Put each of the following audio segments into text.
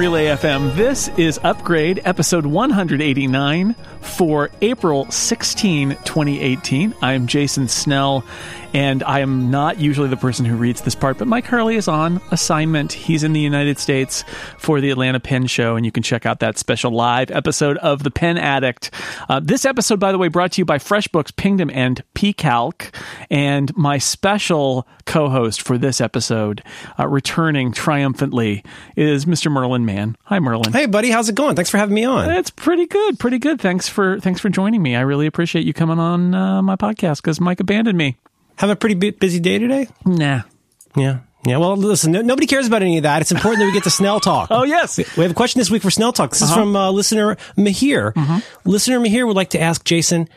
Relay FM. This is Upgrade, episode 189 for April 16, 2018. I'm Jason Snell, and I am not usually the person who reads this part, but Mike Hurley is on assignment. He's in the United States for the Atlanta Pen Show, and you can check out that special live episode of The Pen Addict. Uh, this episode, by the way, brought to you by FreshBooks, Pingdom, and PCalc. And my special co host for this episode, uh, returning triumphantly, is Mr. Merlin Mann. Hi, Merlin. Hey, buddy, how's it going? Thanks for having me on. It's pretty good, pretty good. Thanks for thanks for joining me. I really appreciate you coming on uh, my podcast because Mike abandoned me. Have a pretty bu- busy day today? Nah. Yeah. Yeah, well, listen, no, nobody cares about any of that. It's important that we get to Snell Talk. Oh, yes. We have a question this week for Snell Talk. This is from uh, listener Mahir. Listener Mahir would like to ask Jason,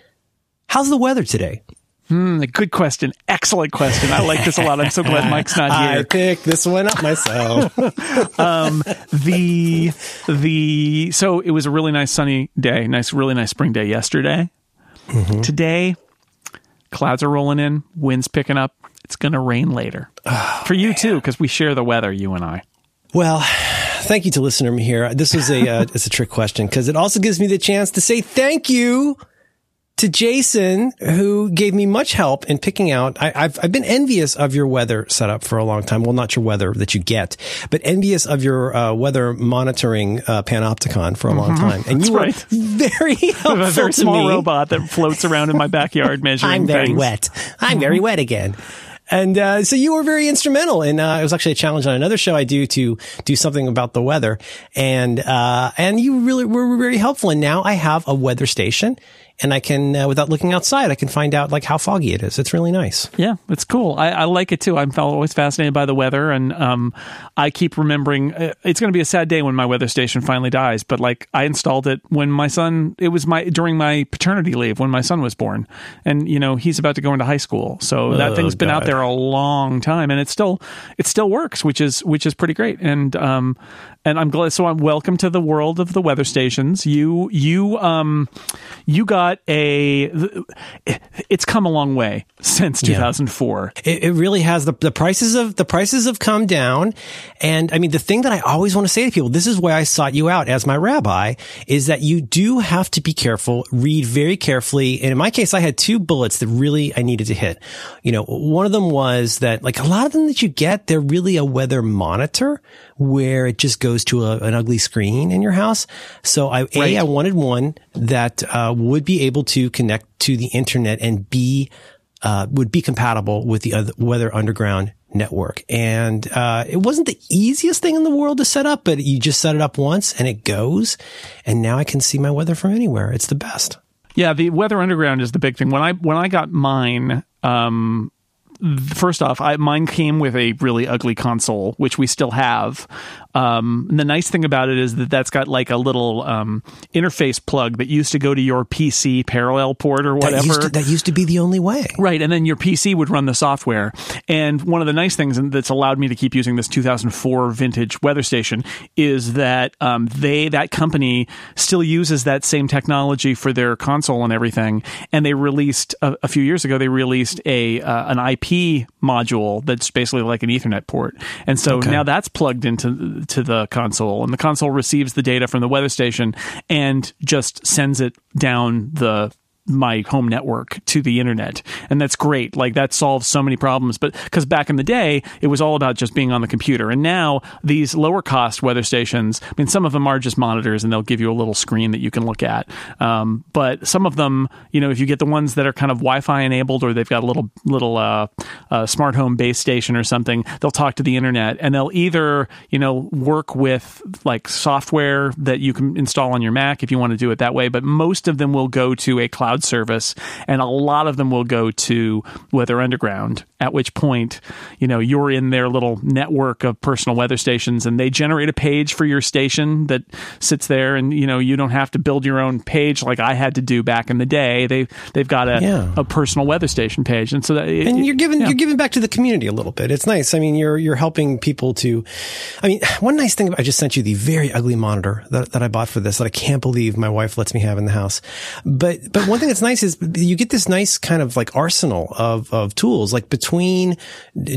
how's the weather today? Hmm, good question. Excellent question. I like this a lot. I'm so glad Mike's not here. I picked this one up myself. Um, the the so it was a really nice sunny day, nice, really nice spring day yesterday. Today, clouds are rolling in, winds picking up. It's going to rain later for you too, because we share the weather, you and I. well, thank you to listener here. This was a, uh, it's a trick question because it also gives me the chance to say thank you to Jason, who gave me much help in picking out. I, I've I've been envious of your weather setup for a long time. Well, not your weather that you get, but envious of your uh, weather monitoring uh, Panopticon for a long time. And you were right. very helpful a very small me. robot that floats around in my backyard measuring I'm very things. wet. I'm very wet again. And uh, so you were very instrumental, and uh, it was actually a challenge on another show I do to do something about the weather, and uh, and you really were very helpful. And now I have a weather station, and I can, uh, without looking outside, I can find out like how foggy it is. It's really nice. Yeah, it's cool. I, I like it too. I'm always fascinated by the weather, and um, I keep remembering uh, it's going to be a sad day when my weather station finally dies. But like, I installed it when my son. It was my during my paternity leave when my son was born, and you know he's about to go into high school, so that Oh, thing's been out there a long time, and it still it still works, which is which is pretty great. And um, and I'm glad. So I'm welcome to the world of the weather stations. You you um you got a. It's come a long way since 2004. It, it really has the the prices of the prices have come down, and I mean the thing that I always want to say to people, this is why I sought you out as my rabbi, is that you do have to be careful, read very carefully, and in my case, I had two bullets that really I needed to hit. You know, one of them was that like a lot of them that you get, they're really a weather monitor where it just goes to a, an ugly screen in your house. So I Right. a I wanted one that uh, would be able to connect to the internet and be uh, would be compatible with the other Weather Underground network. And uh, it wasn't the easiest thing in the world to set up, but you just set it up once and it goes. And now I can see my weather from anywhere. It's the best. Yeah, the Weather Underground is the big thing. When I when I got mine, um, first off, I, mine came with a really ugly console, which we still have. Um, the nice thing about it is that that's got like a little um, interface plug that used to go to your PC parallel port or That whatever. used, to, that used to be the only way. Right, and then your PC would run the software. And one of the nice things that's allowed me to keep using this 2004 vintage weather station is that um, they that company still uses that same technology for their console and everything. And they released a, a few years ago. They released a uh, an IP module that's basically like an Ethernet port. And so now that's plugged into to the console, and the console receives the data from the weather station and just sends it down the my home network to the internet. And that's great. Like that solves so many problems. But because back in the day it was all about just being on the computer. And now these lower cost weather stations i mean some of them are just monitors and they'll give you a little screen that you can look at. Um, but some of them you know if you get the ones that are kind of wi-fi enabled or they've got a little little uh, uh, smart home base station or something they'll talk to the internet and they'll either you know work with like software that you can install on your mac if you want to do it that way. But most of them will go to a cloud service and a lot of them will go to weather underground at which point you know you're in their little network of personal weather stations and they generate a page for your station that sits there and you know you don't have to build your own page like I had to do back in the day they they've got a, Yeah. a personal weather station page and so that and you're giving yeah. you're giving back to the community a little bit. It's nice. I mean, you're you're helping people to. I mean, one nice thing. I just sent you the very ugly monitor that, that I bought for this that I can't believe my wife lets me have in the house. But but one thing that's nice is you get this nice kind of like arsenal of of tools like between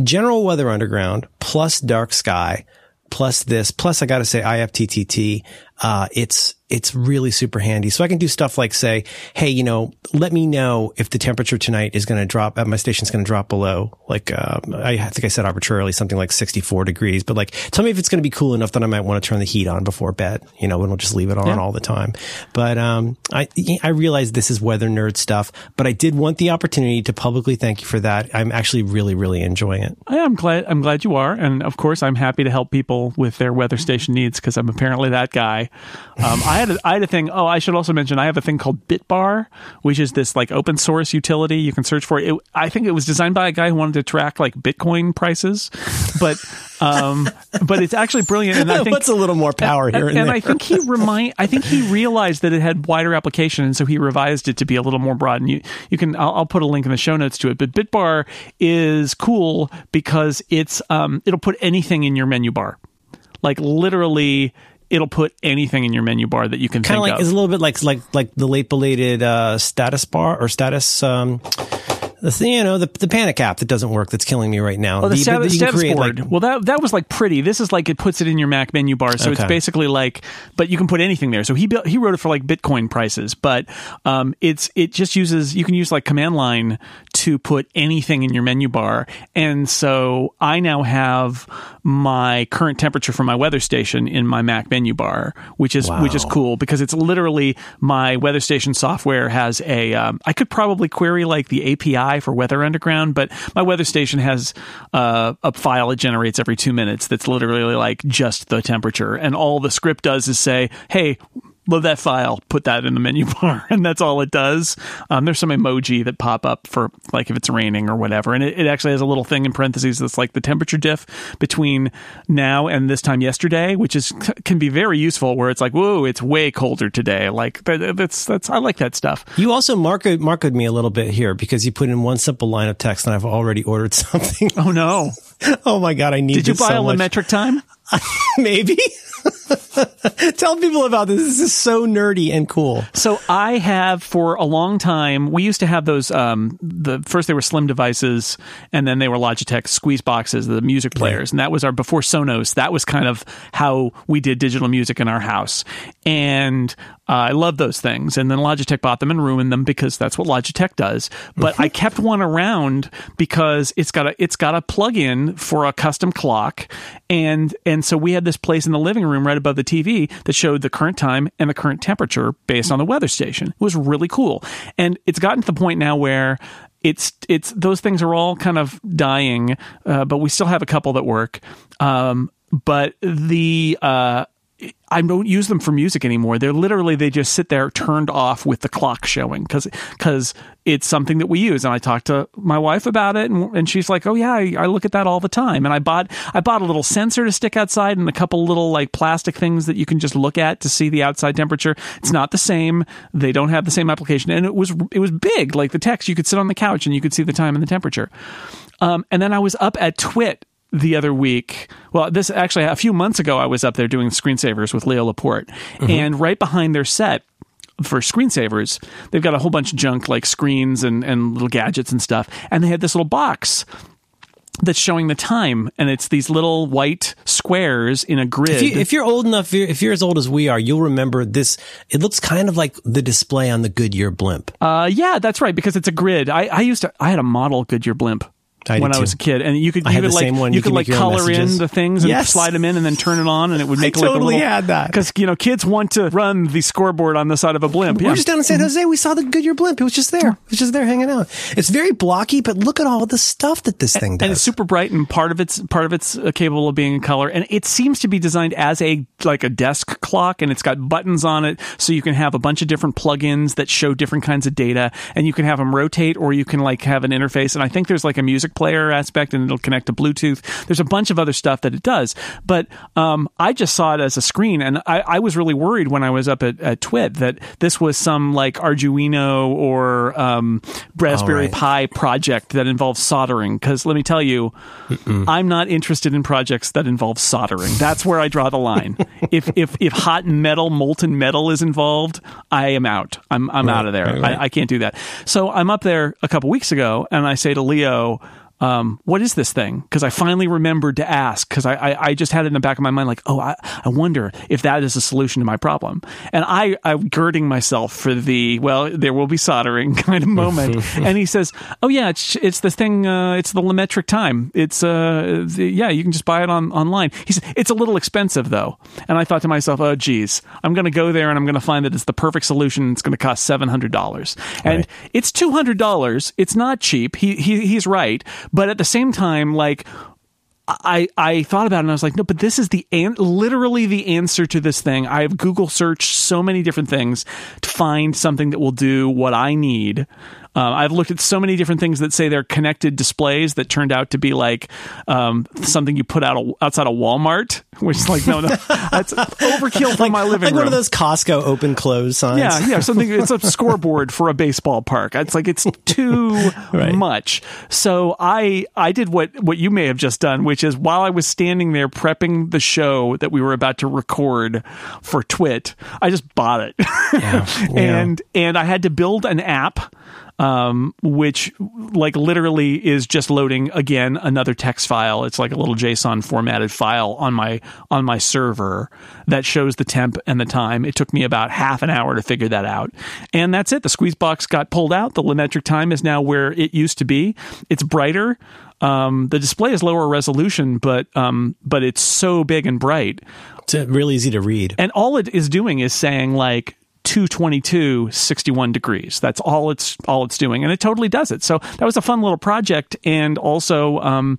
general weather underground plus dark sky plus this, plus I got to say IFTTT, uh, it's, it's really super handy. So I can do stuff like say, Hey, you know, let me know if the temperature tonight is going to drop at my station's going to drop below, like, uh, I think I said arbitrarily something like 64 degrees, but like, tell me if it's going to be cool enough that I might want to turn the heat on before bed, you know, and we'll just leave it on yeah. all the time. But, um, I, I realize this is weather nerd stuff, but I did want the opportunity to publicly thank you for that. I'm actually really, really enjoying it. I am glad, I'm glad you are. And of course, I'm happy to help people with their weather station needs because I'm apparently that guy. Um, I had a, I had a thing. Oh, I should also mention I have a thing called Bitbar, which is this like open source utility you can search for. It, I think it was designed by a guy who wanted to track like Bitcoin prices, but um, but it's actually brilliant. And I think what's a little more power here. And, and, I think he remind. I think he realized that it had wider application, and so he revised it to be a little more broad. And you you can I'll, I'll put a link in the show notes to it. But Bitbar is cool because it's um, it'll put anything in your menu bar like literally it'll put anything in your menu bar that you can kind of like of. it's a little bit like like like the late belated uh, status bar or status um, the thing, you know, the, the panic app that doesn't work that's killing me right now. Oh, the, the status board. Like, well, that that was like pretty. This is like it puts it in your Mac menu bar, so okay. it's basically like, but you can put anything there. So he built, he wrote it for like Bitcoin prices, but um, it's it just uses you can use like command line to put anything in your menu bar, and so I now have my current temperature for my weather station in my Mac menu bar, which is wow. which is cool because it's literally my weather station software has a. Um, I could probably query like the API for Weather Underground, but my weather station has uh, a file it generates every two minutes that's literally like just the temperature, and all the script does is say, "Hey, load that file, put that in the menu bar, and that's all it does. Um, there's some emoji that pop up for like if it's raining or whatever, and it, it, actually has a little thing in parentheses that's like the temperature diff between now and this time yesterday, which is can be very useful. Where it's like, whoa, it's way colder today. Like that's that's I like that stuff. You also marked marked me a little bit here because you put in one simple line of text, and I've already ordered something. Oh no! oh my god, I need. To. Did you buy so a metric time? Maybe. Tell people about this. This is so nerdy and cool. So I have for a long time. We used to have those. Um, the first they were slim devices, and then they were Logitech squeeze boxes, the music players, and that was our before Sonos. That was kind of how we did digital music in our house. And uh, I love those things. And then Logitech bought them and ruined them because that's what Logitech does. But mm-hmm. I kept one around because it's got a it's got a plug-in for a custom clock, and and so we had this place in the living room right above the TV that showed the current time and the current temperature based on the weather station. It was really cool, and it's gotten to the point now where it's it's those things are all kind of dying, uh, but we still have a couple that work. Um, but the uh, I don't use them for music anymore. They're literally they just sit there turned off with the clock showing because because it's something that we use. And I talked to my wife about it, and, and she's like, "Oh yeah, I, I, look at that all the time." And I bought I bought a little sensor to stick outside and a couple little like plastic things that you can just look at to see the outside temperature. It's not the same. They don't have the same application, and it was it was big. Like the text, you could sit on the couch and you could see the time and the temperature. Um, and then I was up at Twit the other week. Well, this actually a few months ago, I was up there doing screensavers with Leo Laporte, mm-hmm. and right behind their set for screensavers, they've got a whole bunch of junk like screens and, and little gadgets and stuff, and they had this little box that's showing the time. And it's these little white squares in a grid. If, you, are old enough if you're as old as we are you'll remember this. It looks kind of like the display on the goodyear blimp. Uh, yeah that's right because it's a grid. I, I used to i had a model goodyear blimp I when I was a kid, and you could you could like you, you could like color in the things and yes. slide them in, and then turn it on, and it would make I like totally a little, had that because you know kids want to run the scoreboard on the side of a blimp. We yeah. were just down in San Jose. We saw the Goodyear blimp. It was just there. It was just there hanging out. It's very blocky, but look at all the stuff that this thing does. And it's super bright, and part of it's part of it's uh, capable of being in color, and it seems to be designed as a like a desk clock, and it's got buttons on it, so you can have a bunch of different plugins that show different kinds of data, and you can have them rotate, or you can like have an interface. And I think there's like a music player aspect and it'll connect to Bluetooth. There's a bunch of other stuff that it does, but um, I just saw it as a screen, and I, I, was really worried when I was up at, at Twit that this was some like Arduino or um, Raspberry right. Pi project that involves soldering. Because let me tell you, Mm-mm. I'm not interested in projects that involve soldering. That's where I draw the line. if if if hot metal, molten metal is involved, I am out. I'm I'm right, out of there. Right, I, I can't do that. So I'm up there a couple weeks ago, and I say to Leo um, what is this thing? Because I finally remembered to ask because I, I, I just had it in the back of my mind like, oh, I, I wonder if that is a solution to my problem. And I I'm girding myself for the well, there will be soldering kind of moment. and he says, oh yeah, it's it's the thing, uh, it's the LaMetric time. It's uh, the, yeah, you can just buy it on online. He said it's a little expensive though. And I thought to myself, oh geez, I'm going to go there and I'm going to find that it's the perfect solution. It's going to cost seven hundred dollars, and Right. it's two hundred dollars. It's not cheap. He he he's right, but at the same time, like. I, I thought about it and I was like, no, but this is the an- literally the answer to this thing. I have Google searched so many different things to find something that will do what I need. Uh, I've looked at so many different things that say they're connected displays that turned out to be like um, something you put out a, outside a Walmart, which is like, no, no, that's overkill for my living room. like room. one of those Costco open close signs. Yeah, yeah, something. It's a scoreboard for a baseball park. It's like it's too Right. much. So I I did what what you may have just done, which is while I was standing there prepping the show that we were about to record for Twit, I just bought it, yeah. and and I had to build an app. Um, which like literally is just loading again another text file. It's like a little JSON formatted file on my on my server that shows the temp and the time. It took me about half an hour to figure that out, and that's it. The squeeze box got pulled out. The LaMetric time is now where it used to be. It's brighter. Um, the display is lower resolution, but um, but it's so big and bright it's uh, really easy to read. and all it is doing is saying like 222 61 degrees. That's all it's all it's doing and it totally does it. So that was a fun little project and also um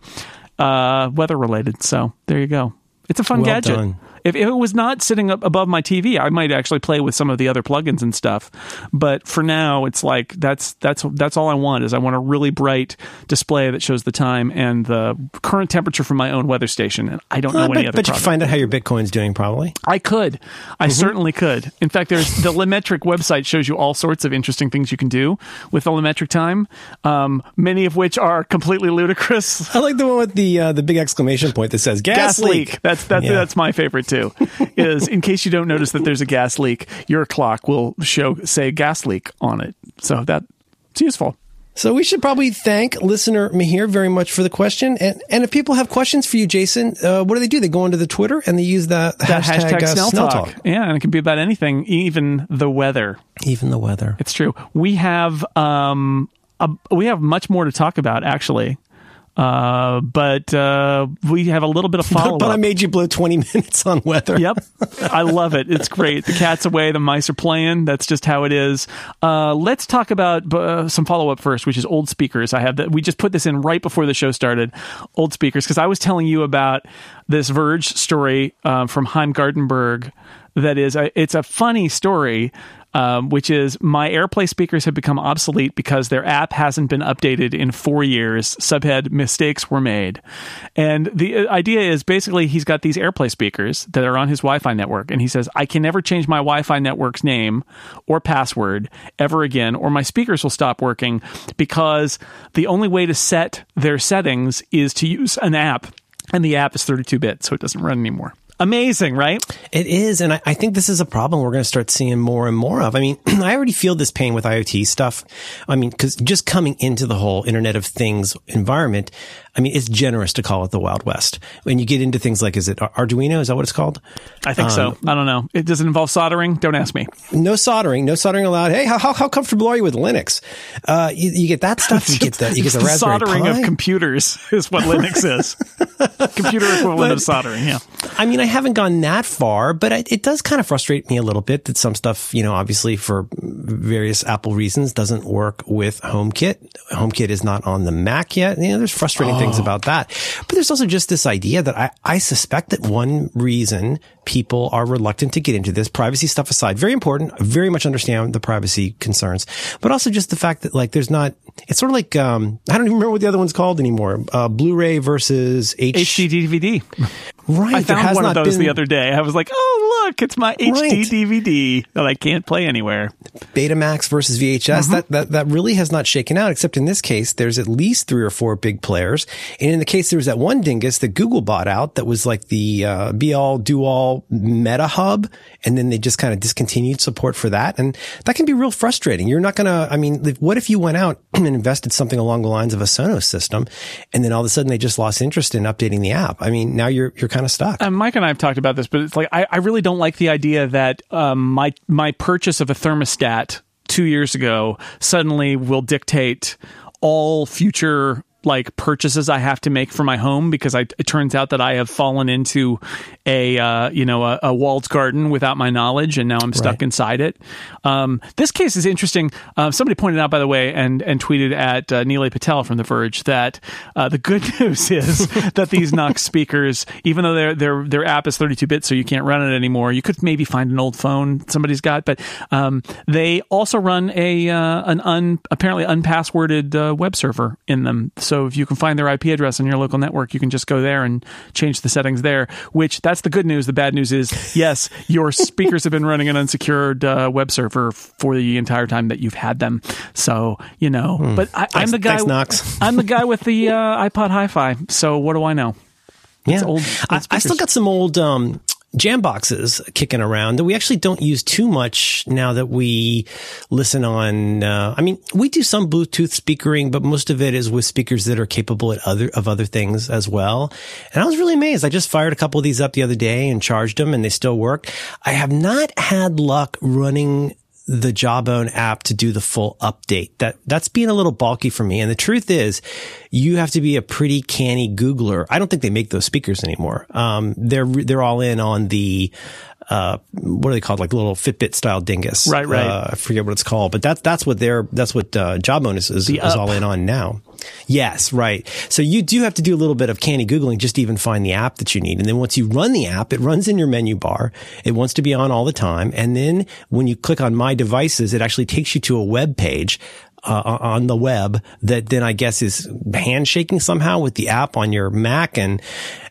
uh weather related so there you go. It's a fun Well gadget. done. If, if it was not sitting up above my TV, I might actually play with some of the other plugins and stuff. But for now, it's like that's that's that's all I want is I want a really bright display that shows the time and the current temperature from my own weather station. And I don't know Uh, any but other. but you product. find out how your Bitcoin's doing probably. I could. I certainly could. In fact, there's the LaMetric website shows you all sorts of interesting things you can do with the LaMetric time, um, many of which are completely ludicrous. I like the one with the uh, the big exclamation point that says gas, Gas leak. That's that's Yeah. that's my favorite too. Is in case you don't notice that there's a gas leak, your clock will show say gas leak on it. So that it's useful. So we should probably thank listener Mahir very much for the question. And and if people have questions for you, Jason, uh, what do they do? They go onto the Twitter and they use the, the That hashtag, hashtag, uh, Snell, Snell talk. Talk. Yeah, and it can be about anything, even the weather. Even the weather. It's true. We have um a, we have much more to talk about actually. Uh, but uh, we have a little bit of follow up. But I made you blow 20 minutes on weather. Yep, I love it. It's great. The cat's away, the mice are playing. That's just how it is. Uh, let's talk about uh, some follow up first, which is old speakers. I have that. We just put this in right before the show started. Old speakers, because I was telling you about this Verge story uh, from Chaim Gartenberg. That is, a, it's a funny story. Um, which is my AirPlay speakers have become obsolete because their app hasn't been updated in four years. Subhead mistakes were made. And the uh, idea is basically he's got these AirPlay speakers that are on his Wi Fi network. And he says, I can never change my Wi Fi network's name or password ever again, or my speakers will stop working because the only way to set their settings is to use an app. And the app is 32 bit, so it doesn't run anymore. Amazing, right? It is, and I, I think this is a problem we're going to start seeing more and more of. I mean, I already feel this pain with IoT stuff. I mean, because just coming into the whole Internet of Things environment, I mean, it's generous to call it the Wild West. When you get into things like, is it Arduino? Is that what it's called? I think so. I don't know. It does it involve soldering? Don't ask me. No soldering, no soldering allowed. Hey, how, how, how comfortable are you with Linux? Uh, you, you get that stuff. You get the, you get the the soldering Pi. of computers is what Linux is. Computer equivalent of soldering. Yeah. I mean, I haven't gone that far, but it, it does kind of frustrate me a little bit that some stuff, you know, obviously for various Apple reasons doesn't work with HomeKit. HomeKit is not on the Mac yet. You know, there's frustrating things about that. But there's also just this idea that I, I suspect that one reason people are reluctant to get into this privacy stuff aside, very important. I very much understand the privacy concerns, but also just the fact that like there's not, it's sort of like, um, I don't even remember what the other one's called anymore. Uh, Blu-ray versus H- HD DVD. Right. I found has one of those been- the other day. I was like, oh, look, it's my HD Right. DVD that I can't play anywhere. Betamax versus VHS. Mm-hmm. That, that that really has not shaken out. Except in this case, there's at least three or four big players. And in the case there was that one dingus that Google bought out that was like the uh, be all do all Meta Hub, and then they just kind of discontinued support for that, and that can be real frustrating. You're not gonna. I mean, what if you went out and invested something along the lines of a Sonos system, and then all of a sudden they just lost interest in updating the app. I mean, now you're you're kind of stuck. Um, Mike and I have talked about this, but it's like I, I really don't like the idea that um, my my purchase of a thermostat two years ago suddenly will dictate all future like purchases I have to make for my home because I, it turns out that I have fallen into a uh, you know a, a, walled garden without my knowledge and now I'm stuck right. inside it. Um, this case is interesting. Uh, somebody pointed out by the way and and tweeted at uh, Nilay Patel from The Verge that uh, the good news is that these Knox speakers, even though their their their app is 32 bit, so you can't run it anymore. You could maybe find an old phone somebody's got, but um, they also run a uh, an un apparently unpassworded uh, web server in them. So if you can find their IP address on your local network, you can just go there and change the settings there. Which that's the good news. The bad news is, yes, your speakers have been running an unsecured uh, web server for the entire time that you've had them. So you know, hmm. but I, am the guy. Thanks, I'm the guy with the uh, iPod Hi-Fi. So what do I know? Yeah, I, I, still got some old um, jam boxes kicking around that we actually don't use too much now that we listen on. Uh, I mean, we do some Bluetooth speakering, but most of it is with speakers that are capable at other of other things as well. And I was really amazed. I just fired a couple of these up the other day and charged them, and they still work. I have not had luck running the Jawbone app to do the full update. That that's being a little bulky for me. And the truth is, you have to be a pretty canny Googler. I don't think they make those speakers anymore. Um, they're they're all in on the uh, what are they called? Like little Fitbit style dingus. Right, right. Uh, I forget what it's called, but that's that's what they're that's what uh, Jawbone is, is, is all in on now. Yes, right. So you do have to do a little bit of canny Googling just to even find the app that you need. And then once you run the app, it runs in your menu bar. It wants to be on all the time. And then when you click on my devices, it actually takes you to a web page uh, on the web that then I guess is handshaking somehow with the app on your Mac. And,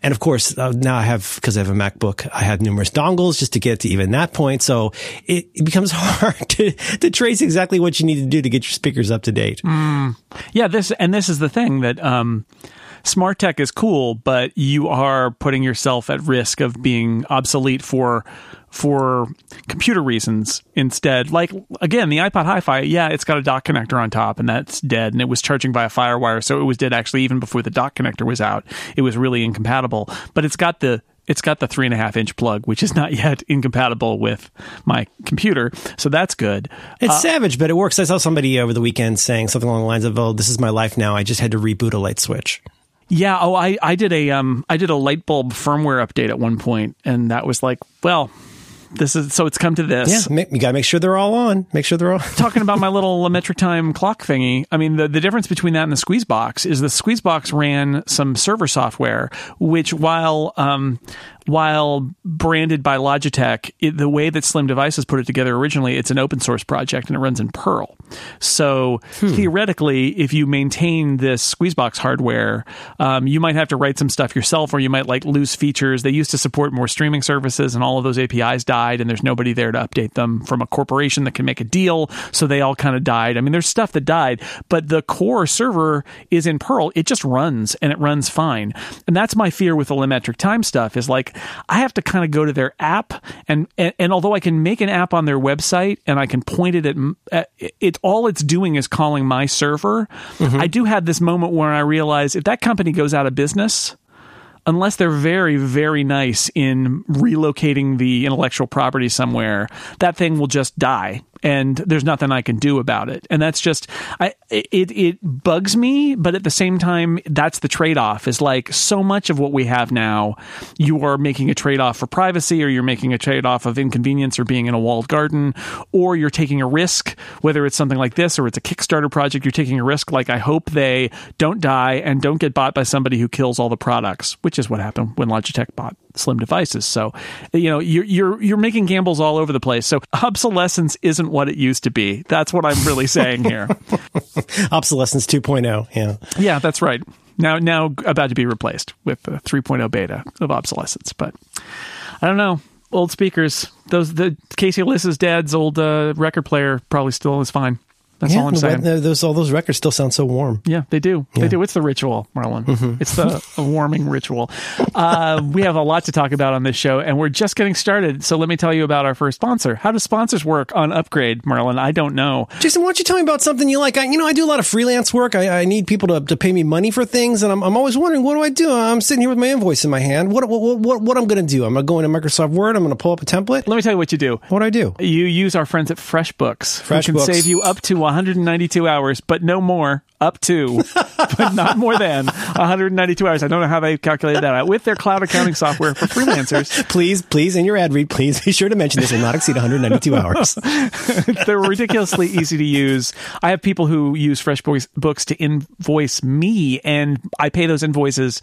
and of course, uh, now I have, because I have a MacBook, I have numerous dongles just to get to even that point. So it, it becomes hard to, to trace exactly what you need to do to get your speakers up to date. Mm. Yeah. This, and this is the thing that, um, smart tech is cool, but you are putting yourself at risk of being obsolete for for computer reasons instead. Like again, the iPod Hi-Fi, yeah, it's got a dock connector on top, and that's dead, and it was charging via FireWire, so it was dead actually even before the dock connector was out. It was really incompatible, but it's got the it's got the three and a half inch plug, which is not yet incompatible with my computer. So that's good. It's uh, savage, but it works. I saw somebody over the weekend saying something along the lines of, "Oh, this is my life now. I just had to reboot a light switch." Yeah. Oh, I, I did a um I did a light bulb firmware update at one point, and that was like, well, this is so it's come to this. Yeah, you got to make sure they're all on. Make sure they're all. Talking about my little metric time clock thingy. I mean, the the difference between that and the Squeeze Box is the Squeeze Box ran some server software, which while um, while branded by Logitech, it, the way that Slim Devices put it together originally, it's an open source project and it runs in Perl. So hmm. theoretically, if you maintain this Squeezebox hardware, um, you might have to write some stuff yourself, or you might like lose features. They used to support more streaming services, and all of those APIs died, and there's nobody there to update them from a corporation that can make a deal. So they all kind of died. I mean, there's stuff that died, but the core server is in Perl. It just runs and it runs fine. And that's my fear with the LaMetric Time stuff is like I have to kind of go to their app and, and, and although I can make an app on their website and I can point it at, at it, all it's doing is calling my server. Mm-hmm. I do have this moment where I realize if that company goes out of business, unless they're very, very nice in relocating the intellectual property somewhere, that thing will just die and there's nothing I can do about it. And that's just I it it bugs me, but at the same time that's the trade-off is like so much of what we have now you are making a trade-off for privacy or you're making a trade-off of inconvenience or being in a walled garden or you're taking a risk whether it's something like this or it's a Kickstarter project you're taking a risk like I hope they don't die and don't get bought by somebody who kills all the products, which is what happened when Logitech bought slim devices. So, you know, you're you're you're making gambles all over the place. So obsolescence isn't what it used to be. That's what I'm really saying here. obsolescence 2.0. Yeah. Yeah, that's right. Now now about to be replaced with the 3.0 beta of obsolescence, but I don't know. Old speakers, those the Casey Alyssa's dad's old uh, record player probably still is fine. That's yeah, all I'm saying. wet- those all those records still sound so warm. Yeah, they do. They do. It's the ritual, Merlin. Mm-hmm. It's the warming ritual. Uh, we have a lot to talk about on this show, and we're just getting started. So let me tell you about our first sponsor. How do sponsors work on Upgrade, Merlin? I don't know. Jason, why don't you tell me about something you like? I, you know, I do a lot of freelance work. I, I need people to, to pay me money for things, and I'm, I'm always wondering, what do I do? I'm sitting here with my invoice in my hand. What what what, what I'm going to do? I'm going to go into Microsoft Word. I'm going to pull up a template. Let me tell you what you do. What do I do? You use our friends at FreshBooks, who can save you up to 192 hours, but no more. Up to, but not more than 192 hours. I don't know how they calculated that out with their cloud accounting software for freelancers. Please, please, in your ad read, please be sure to mention this will not exceed 192 hours. They're ridiculously easy to use. I have people who use FreshBooks books to invoice me, and I pay those invoices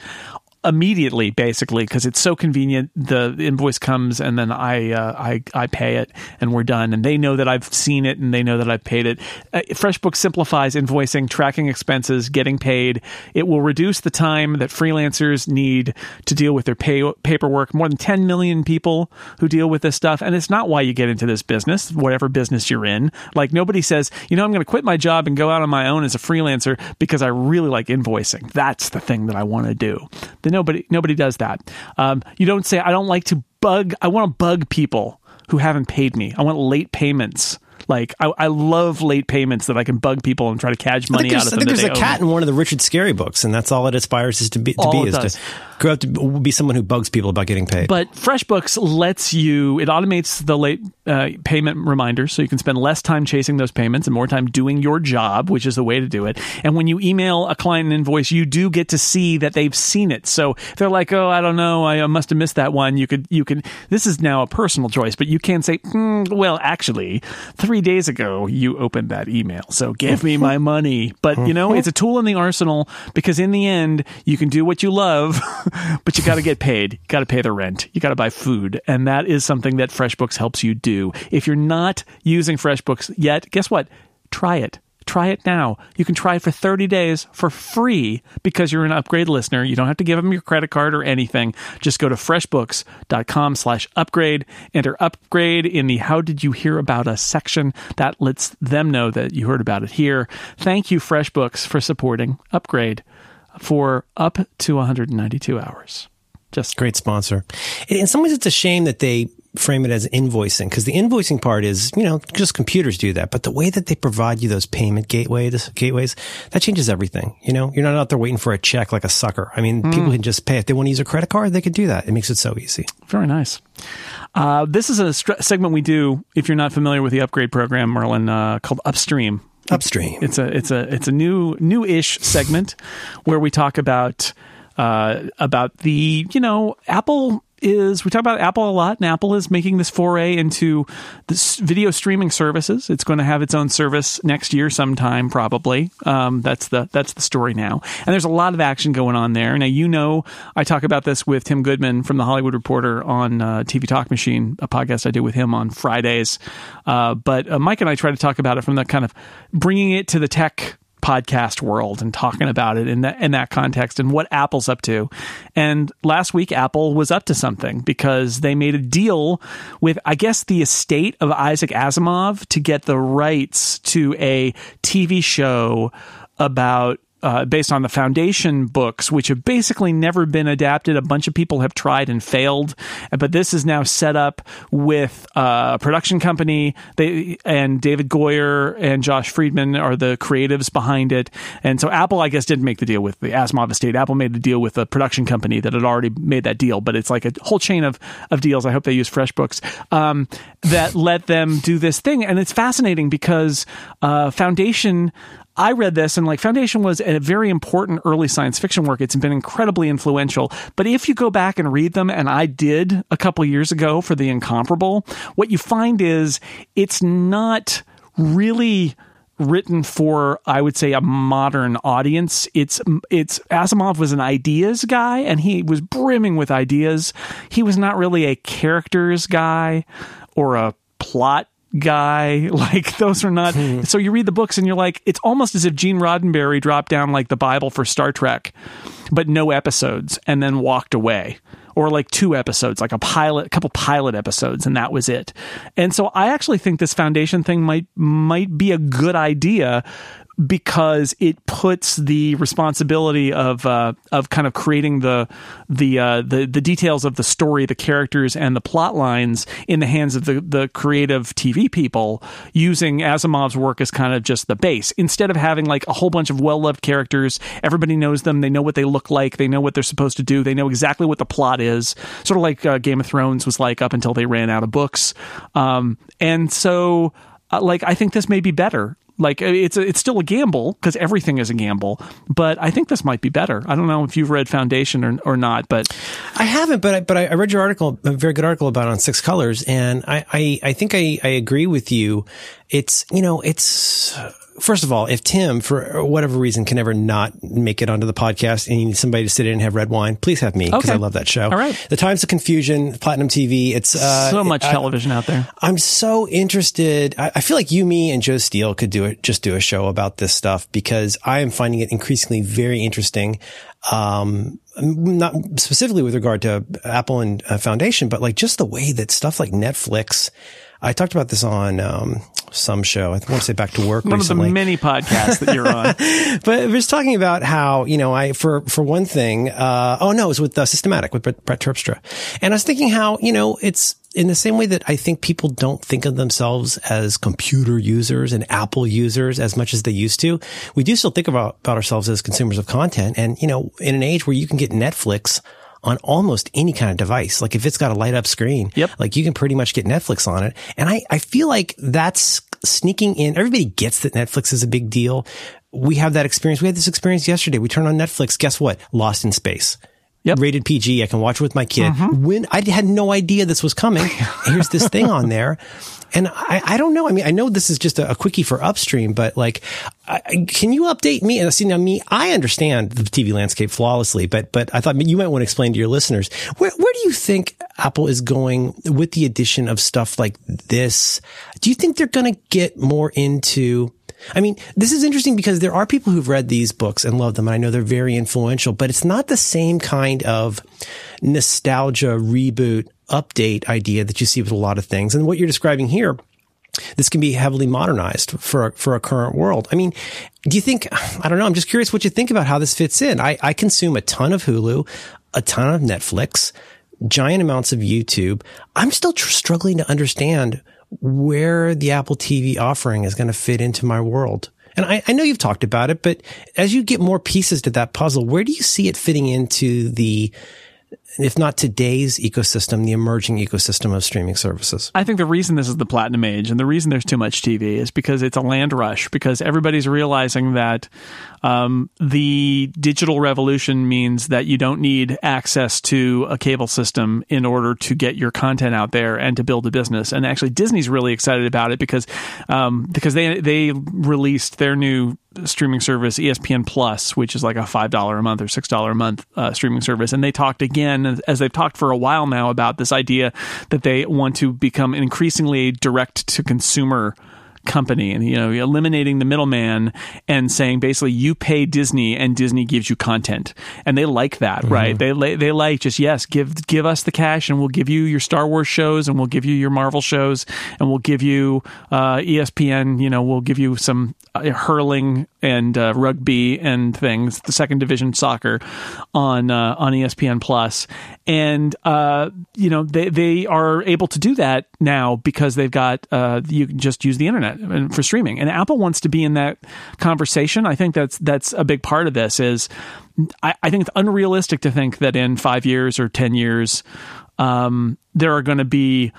immediately, basically, because it's so convenient. The invoice comes, and then I uh, I I pay it, and we're done. And they know that I've seen it, and they know that I've paid it. Uh, FreshBooks simplifies invoicing, tracking expenses, getting paid. It will reduce the time that freelancers need to deal with their pay- paperwork. More than 10 million people who deal with this stuff, and it's not why you get into this business, whatever business you're in. Like nobody says, you know, I'm going to quit my job and go out on my own as a freelancer because I really like invoicing. That's the thing that I want to do. Then nobody nobody does that. Um, you don't say I don't like to bug. I want to bug people who haven't paid me. I want late payments. Like I, I love late payments that I can bug people and try to catch money out of I them. think there's a cat in one of the Richard Scarry books, and that's all it aspires is to be, to All be is does. to grow up to be someone who bugs people about getting paid. But FreshBooks lets you, it automates the late uh, payment reminders so you can spend less time chasing those payments and more time doing your job, which is the way to do it. And when you email a client an invoice, you do get to see that they've seen it. So they're like, oh, I don't know, I must have missed that one. You could, you can, this is now a personal choice, but you can say, hmm, well, actually, three days ago, you opened that email. So give me my money. But, you know, it's a tool in the arsenal because in the end, you can do what you love, but you got to get paid. You got to pay the rent. You got to buy food. And that is something that FreshBooks helps you do. If you're not using FreshBooks yet, guess what? Try it. Try it now. You can try it for 30 days for free because you're an upgrade listener. You don't have to give them your credit card or anything. Just go to freshbooks.com slash upgrade, enter upgrade in the how did you hear about us section. That lets them know that you heard about it here. Thank you, FreshBooks, for supporting upgrade for up to 192 hours. Just Great sponsor. In some ways, it's a shame that they frame it as invoicing because the invoicing part is, you know, just computers do that. But the way that they provide you those payment gateways, gateways, that changes everything. You know, you're not out there waiting for a check like a sucker. I mean, people can just pay. If they want to use a credit card, they can do that. It makes it so easy. Very nice. Uh, this is a str- segment we do. If you're not familiar with the upgrade program, Merlin, uh, called Upstream. Upstream. It's a it's a it's a new new-ish segment where we talk about uh, about the you know Apple is we talk about Apple a lot, and Apple is making this foray into this video streaming services. It's going to have its own service next year sometime, probably. Um, that's the that's the story now, and there's a lot of action going on there. Now you know I talk about this with Tim Goodman from the Hollywood Reporter on uh, TV Talk Machine, a podcast I do with him on Fridays. Uh, but uh, Mike and I try to talk about it from the kind of bringing it to the tech podcast world and talking about it in that in that context and what Apple's up to. And last week Apple was up to something because they made a deal with I guess the estate of Isaac Asimov to get the rights to a TV show about uh, based on the Foundation books, which have basically never been adapted. A bunch of people have tried and failed, but this is now set up with uh, a production company. They and David Goyer and Josh Friedman are the creatives behind it. And so Apple, I guess, didn't make the deal with the Asimov estate. Apple made the deal with a production company that had already made that deal. But it's like a whole chain of of deals. I hope they use FreshBooks um, that let them do this thing, and it's fascinating because uh, Foundation. I read this and like Foundation was a very important early science fiction work. It's been incredibly influential. But if you go back and read them, and I did a couple years ago for The Incomparable, what you find is it's not really written for I would say a modern audience. It's it's Asimov was an ideas guy and he was brimming with ideas. He was not really a characters guy or a plot guy. Like those are not. Hmm. So you read the books and you're like, it's almost as if Gene Roddenberry dropped down like the Bible for Star Trek, but no episodes, and then walked away. or like two episodes, like a pilot, a couple pilot episodes, and that was it. And so I actually think this foundation thing might might be a good idea because it puts the responsibility of uh, of kind of creating the the uh, the the details of the story, the characters, and the plot lines in the hands of the the creative TV people, using Asimov's work as kind of just the base instead of having like a whole bunch of well loved characters. Everybody knows them. They know what they look like. They know what they're supposed to do. They know exactly what the plot is. Sort of like uh, Game of Thrones was like up until they ran out of books. Um, and so. Uh, like I think this may be better like it's a, it's still a gamble because everything is a gamble but i think this might be better i don't know if you've read foundation or, or not but i haven't but I, but I read your article a very good article about on six colors and i i, I think I, I agree with you it's you know it's first of all, if Tim, for whatever reason, can ever not make it onto the podcast and you need somebody to sit in and have red wine, please have me because okay. I love that show. All right. The Times of Confusion, Platinum TV. It's uh, so much television out there. I'm so interested. I, I, feel like you, me, and Joe Steel could do Just do a show about this stuff because I am finding it increasingly very interesting. Um, not specifically with regard to Apple and uh, Foundation, but like just the way that stuff like Netflix I talked about this on um, some show. I want to say back to work. One recently. of the many podcasts that you're on. but it was talking about how you know I for for one thing. Uh, oh no, it was with uh, Systematic with Brett, Brett Terpstra, and I was thinking how you know it's in the same way that I think people don't think of themselves as computer users and Apple users as much as they used to. We do still think about, about ourselves as consumers of content. And, you know, in an age where you can get Netflix on almost any kind of device. Like if it's got a light up screen, yep. like you can pretty much get Netflix on it. And I, I feel like that's sneaking in. Everybody gets that Netflix is a big deal. We have that experience. We had this experience yesterday. We turned on Netflix. Guess what? Lost in space. Yep. Rated PG. I can watch it with my kid. Mm-hmm. When I had no idea this was coming. Here's this thing on there. And I, I don't know. I mean, I know this is just a, a quickie for upstream, but like, I, can you update me? And see, now me, I understand the TV landscape flawlessly, but, but I thought you might want to explain to your listeners, where, where do you think Apple is going with the addition of stuff like this? Do you think they're going to get more into, I mean, this is interesting because there are people who've read these books and love them. And I know they're very influential, but it's not the same kind of nostalgia reboot update idea that you see with a lot of things. And what you're describing here, this can be heavily modernized for a, for a current world. I mean, do you think, I don't know, I'm just curious what you think about how this fits in. I, I consume a ton of Hulu, a ton of Netflix, giant amounts of YouTube. I'm still tr- struggling to understand where the Apple TV offering is going to fit into my world. And I, I know you've talked about it, but as you get more pieces to that puzzle, where do you see it fitting into the if not today's ecosystem, the emerging ecosystem of streaming services? I think the reason this is the platinum age and the reason there's too much TV is because it's a land rush, because everybody's realizing that um, the digital revolution means that you don't need access to a cable system in order to get your content out there and to build a business. And actually, Disney's really excited about it because um, because they they released their new streaming service ESPN Plus, which is like a five dollar a month or six dollar a month uh, streaming service, and they talked again as they've talked for a while now about this idea that they want to become increasingly direct to consumer company and you know eliminating the middleman and saying basically you pay Disney and Disney gives you content. And they like that mm-hmm. right? They they like just yes give give us the cash and we'll give you your Star Wars shows and we'll give you your Marvel shows and we'll give you uh, ESPN you know we'll give you some uh, hurling and uh, rugby and things the second division soccer on uh, on ESPN Plus. And uh, you know they they are able to do that now because they've got uh, you can just use the internet for streaming. And Apple wants to be in that conversation. I think that's that's a big part of this. Is I, I think it's unrealistic to think that in five years or ten years um, there are going to be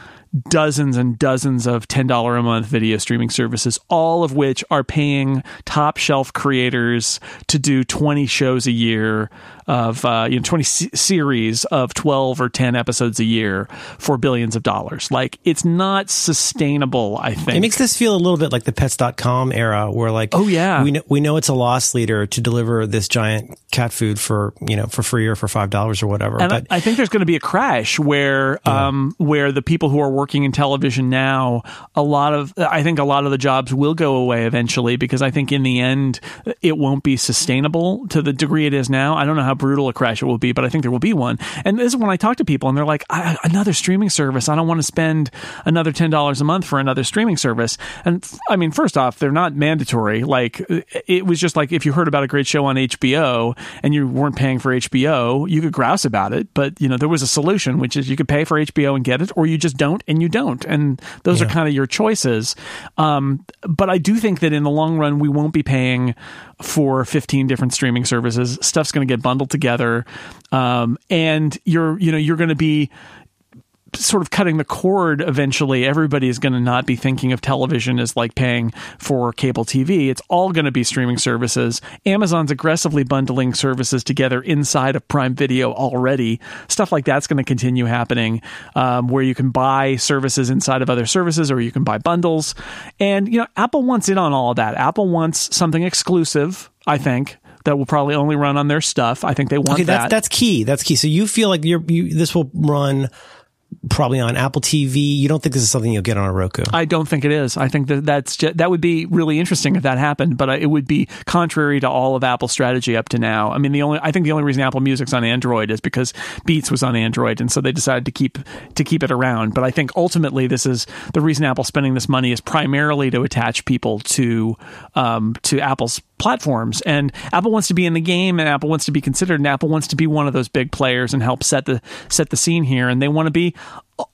dozens and dozens of $10 a month video streaming services, all of which are paying top shelf creators to do 20 shows a year of, uh, you know, 20 c- series of 12 or 10 episodes a year for billions of dollars. Like, it's not sustainable, I think. It makes this feel a little bit like the pets.com era where like, oh yeah, we know, we know it's a loss leader to deliver this giant cat food for, you know, for free or for $5 or whatever. And but, I, I think there's going to be a crash where, um, um, where the people who are working in television now, a lot of, I think a lot of the jobs will go away eventually because I think in the end it won't be sustainable to the degree it is now. I don't know how brutal a crash it will be, but I think there will be one. And this is when I talk to people and they're like, another streaming service. I don't want to spend another ten dollars a month for another streaming service. And I mean, first off, they're not mandatory. Like it was just like if you heard about a great show on HBO and you weren't paying for HBO, you could grouse about it. But you know, there was a solution, which is you could pay for HBO and get it, or you just don't and you don't. And those yeah. are kind of your choices. Um, but I do think that in the long run, we won't be paying for 15 different streaming services. Stuff's going to get bundled together. Um, and you're, you know, you're going to be, sort of cutting the cord eventually everybody is going to not be thinking of television as like paying for cable TV it's all going to be streaming services Amazon's aggressively bundling services together inside of Prime Video already stuff like that's going to continue happening um, where you can buy services inside of other services or you can buy bundles and you know Apple wants in on all of that Apple wants something exclusive I think that will probably only run on their stuff. I think they want okay, that's, that. That's key. That's key. So you feel like you're, you, this will run probably on Apple TV. You don't think this is something you'll get on a Roku? I don't think it is. I think that that's just, that would be really interesting if that happened, but it would be contrary to all of Apple's strategy up to now. I mean, the only I think the only reason Apple Music's on Android is because Beats was on Android, and so they decided to keep to keep it around. But I think ultimately this is the reason Apple's spending this money is primarily to attach people to um, to Apple's platforms. And Apple wants to be in the game, and Apple wants to be considered, and Apple wants to be one of those big players and help set the set the scene here. And they want to be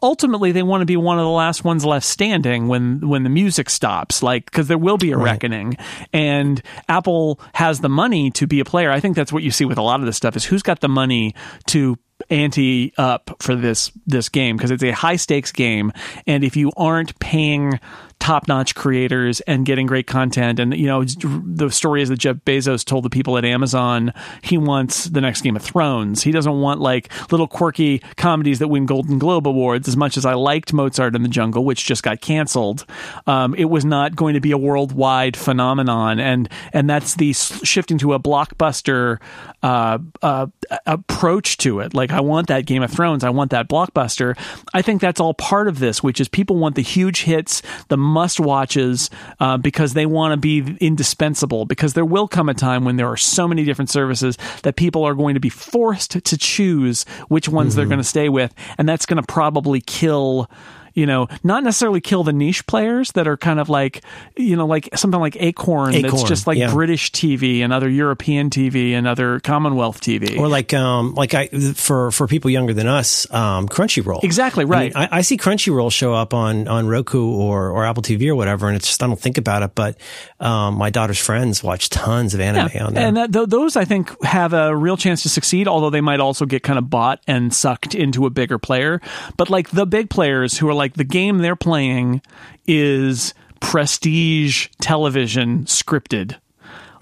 ultimately they want to be one of the last ones left standing when when the music stops like because there will be a right. reckoning and apple has the money to be a player i think that's what you see with a lot of this stuff is who's got the money to ante up for this this game because it's a high stakes game and if you aren't paying top notch creators and getting great content. And, you know, the story is that Jeff Bezos told the people at Amazon he wants the next Game of Thrones. He doesn't want like little quirky comedies that win Golden Globe Awards as much as I liked Mozart in the Jungle, which just got canceled. Um, it was not going to be a worldwide phenomenon. And, and that's the shifting to a blockbuster uh, uh, approach to it. Like, I want that Game of Thrones. I want that blockbuster. I think that's all part of this, which is people want the huge hits, the must watches, uh, because they want to be indispensable. Because there will come a time when there are so many different services that people are going to be forced to choose which ones mm-hmm. they're going to stay with. And that's going to probably kill you know, not necessarily kill the niche players that are kind of like, you know, like something like Acorn, Acorn that's just like yeah. British TV and other European TV and other Commonwealth TV, or like, um, like I for for people younger than us, um, Crunchyroll. Exactly right. I, mean, I, I see Crunchyroll show up on on Roku or or Apple TV or whatever, and it's just I don't think about it, but um, my daughter's friends watch tons of anime yeah. on there, and that, th- those I think have a real chance to succeed. Although they might also get kind of bought and sucked into a bigger player, but like the big players who are like the game they're playing is prestige television scripted.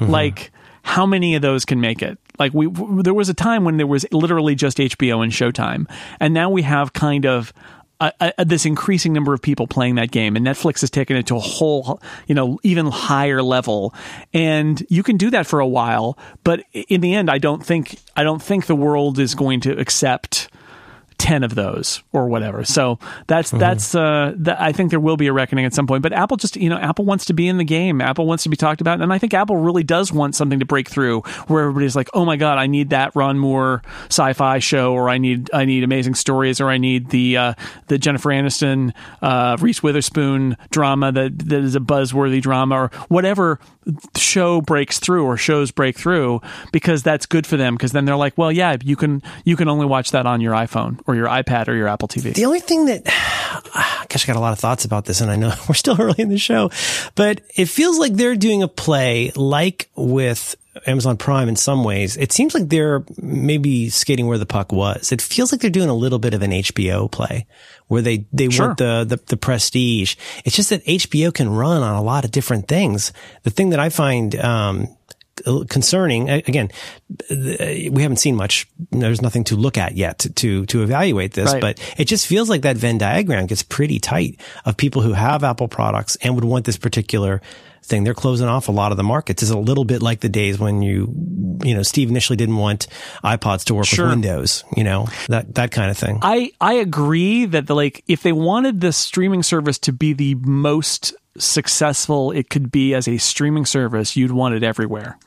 Mm-hmm. Like how many of those can make it? Like we there was a time when there was literally just HBO and Showtime, and now we have kind of this increasing number of people playing that game, and Netflix has taken it to a whole, you know, even higher level. And you can do that for a while, but in the end, I don't think I don't think the world is going to accept 10 of those or whatever. So that's, mm-hmm. that's, uh, that, I think there will be a reckoning at some point, but Apple just, you know, Apple wants to be in the game. Apple wants to be talked about. And I think Apple really does want something to break through where everybody's like, oh my God, I need that Ron Moore sci-fi show, or I need, I need amazing stories, or I need the, uh, the Jennifer Aniston, uh, Reese Witherspoon drama that, that is a buzzworthy drama or whatever show breaks through or shows break through because that's good for them. Cause then they're like, well, yeah, you can, you can only watch that on your iPhone or your iPad or your Apple TV. The only thing that, I guess I got a lot of thoughts about this and I know we're still early in the show, but it feels like they're doing a play like with Amazon Prime in some ways. It seems like they're maybe skating where the puck was. It feels like they're doing a little bit of an HBO play where they, they sure. want the, the, the prestige. It's just that HBO can run on a lot of different things. The thing that I find, um, concerning. Again, we haven't seen much. There's nothing to look at yet to to evaluate this, right. but it just feels like that Venn diagram gets pretty tight of people who have Apple products and would want this particular thing. They're closing off a lot of the markets. It's a little bit like the days when you, you know, Steve initially didn't want iPods to work Sure. with Windows, you know, that, that kind of thing. I I agree that the like if they wanted the streaming service to be the most successful it could be as a streaming service, you'd want it everywhere.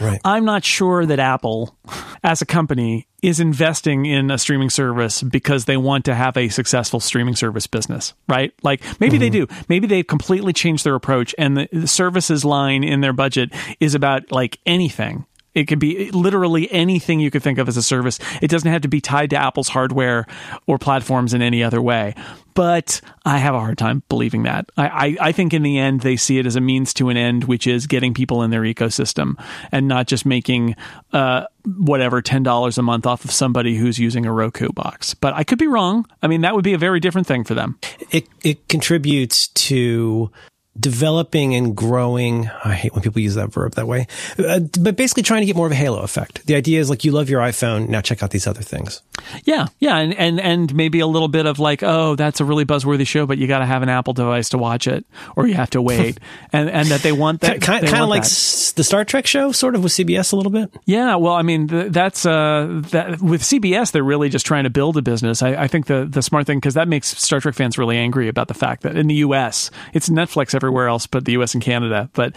Right. I'm not sure that Apple, as a company, is investing in a streaming service because they want to have a successful streaming service business, right? Like maybe they mm-hmm. do. Maybe they've completely changed their approach and the, the services line in their budget is about like anything. It could be literally anything you could think of as a service. It doesn't have to be tied to Apple's hardware or platforms in any other way. But I have a hard time believing that. I, I, I think in the end, they see it as a means to an end, which is getting people in their ecosystem and not just making uh, whatever $10 a month off of somebody who's using a Roku box. But I could be wrong. I mean, that would be a very different thing for them. it it contributes to developing and growing. I hate when people use that verb that way, uh, but basically trying to get more of a halo effect. The idea is like you love your iPhone, now check out these other things. Yeah, yeah, and and and maybe a little bit of like, oh, that's a really buzzworthy show, but you got to have an Apple device to watch it, or you have to wait, and and that they want that kind kind of like that. the Star Trek show, sort of with CBS a little bit. Yeah, well, I mean, th- that's uh, that with CBS, they're really just trying to build a business. I, I think the the smart thing because that makes Star Trek fans really angry about the fact that in the U.S. it's Netflix everywhere else, but the U.S. and Canada. But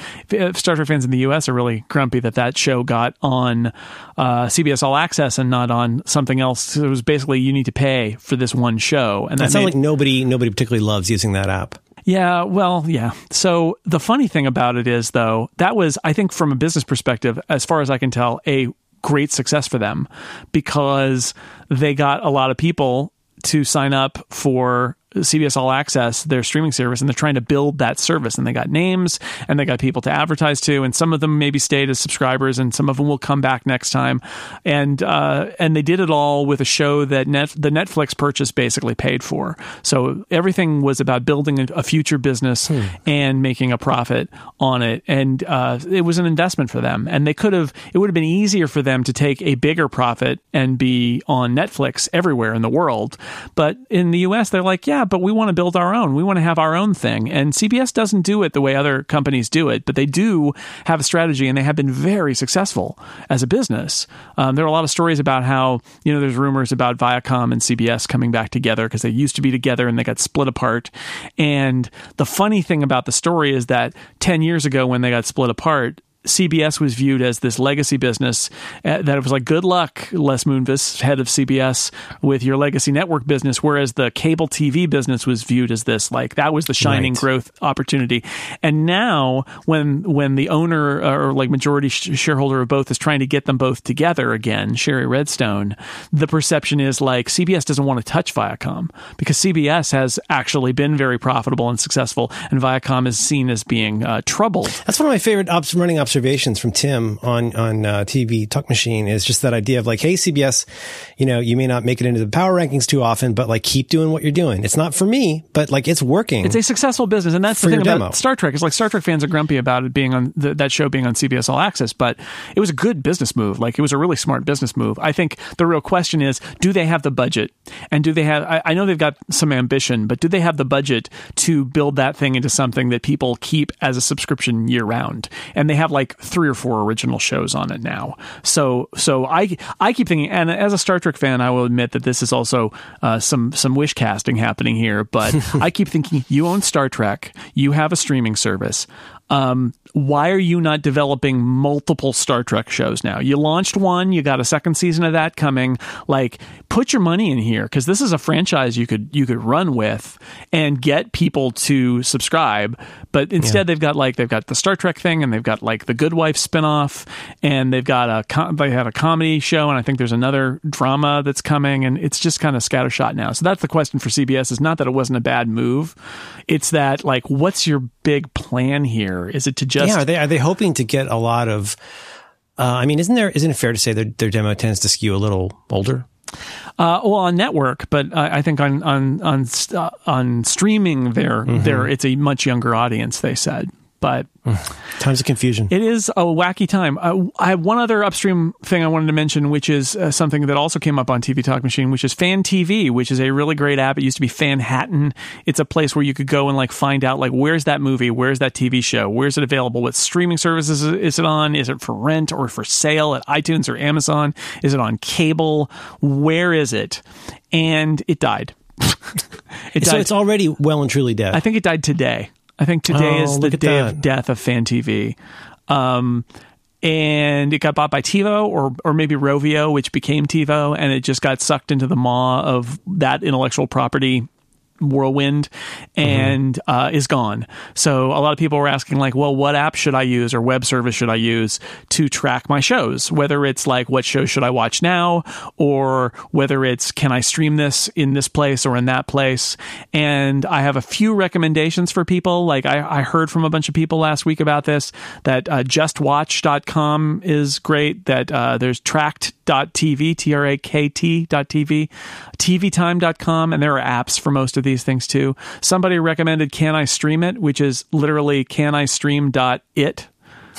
Star Trek fans in the U.S. are really grumpy that that show got on uh, CBS All Access and not on something else. So it was basically you need to pay for this one show, and That that sounds made- like nobody nobody particularly loves using that app. yeah, well, yeah. So the funny thing about it is, though, that was, I think, from a business perspective, as far as I can tell, a great success for them because they got a lot of people to sign up for CBS All Access, their streaming service, and they're trying to build that service. And they got names and they got people to advertise to, and some of them maybe stayed as subscribers, and some of them will come back next time. And uh, and they did it all with a show that net, the Netflix purchase basically paid for. So everything was about building a, future business and making a profit on it, and uh, it was an investment for them. And they could have it would have been easier for them to take a bigger profit and be on Netflix everywhere in the world. But in the U.S., they're like, yeah, but we want to build our own. We want to have our own thing. And CBS doesn't do it the way other companies do it, but they do have a strategy, and they have been very successful as a business. Um, there are a lot of stories about how you know there's rumors about Viacom and CBS coming back together because they used to be together and they got split apart. And the funny thing about the story is that ten years ago, when they got split apart. CBS was viewed as this legacy business uh, that it was like good luck Les Moonves head of CBS with your legacy network business whereas the cable TV business was viewed as this like that was the shining Right. growth opportunity and now when when the owner or like majority sh- shareholder of both is trying to get them both together again Shari Redstone the perception is like CBS doesn't want to touch Viacom because CBS has actually been very profitable and successful and Viacom is seen as being uh, troubled That's one of my favorite obs- running observations from Tim on on uh, TV Talk Machine is just that idea of like, hey CBS, you know, you may not make it into the power rankings too often, but like keep doing what you're doing. It's not for me, but like it's working. It's a successful business, and that's the thing about demo. Star Trek. Is like Star Trek fans are grumpy about it being on the, that show being on CBS All Access, but it was a good business move. Like it was a really smart business move. I think the real question is, do they have the budget, and do they have? I, I know they've got some ambition, but do they have the budget to build that thing into something that people keep as a subscription year round? And they have like three or four original shows on it now. So so I I keep thinking, and as a Star Trek fan, I will admit that this is also uh, some some wish casting happening here. But I keep thinking, you own Star Trek, you have a streaming service. Um, why are you not developing multiple Star Trek shows now? You launched one, you got a second season of that coming. Like, put your money in here because this is a franchise you could you could run with and get people to subscribe. But instead, they've got like they've got the Star Trek thing, and they've got like the Good Wife spinoff, and they've got a com- they have a comedy show, and I think there's another drama that's coming, and it's just kind of scattershot now. So that's the question for CBS: is not that it wasn't a bad move, it's that like, what's your big plan here? Is it to just yeah, are they are they hoping to get a lot of? Uh, I mean, isn't there isn't it fair to say their their demo tends to skew a little older? Uh, well, on network, but I, I think on on on st- uh, on streaming, there there it's a much younger audience. They said But times of confusion. It is a wacky time. Uh, I have one other upstream thing I wanted to mention, which is uh, something that also came up on TV Talk Machine, which is Fan TV, which is a really great app. It used to be Fanhattan. It's a place where you could go and like find out like where's that movie, where's that TV show, where's it available, what streaming services is it on, is it for rent or for sale at iTunes or Amazon, is it on cable, where is it? And it died. it so it's already well and truly dead. I think it died today. I think today Oh, is the day that. of death of Fan TV. Um, and it got bought by TiVo or or maybe Rovi, which became TiVo, and it just got sucked into the maw of that intellectual property whirlwind and uh, is gone. So a lot of people were asking like, well, what app should I use or web service should I use to track my shows? Whether it's like what show should I watch now or whether it's can I stream this in this place or in that place? And I have a few recommendations for people. Like I, I heard from a bunch of people last week about this that uh, justwatch.com is great. That uh, there's trakt.tv, T R A K T.tv, tvtime.com, and there are apps for most of these things too. Somebody recommended Can I Stream It, which is literally can I stream dot it.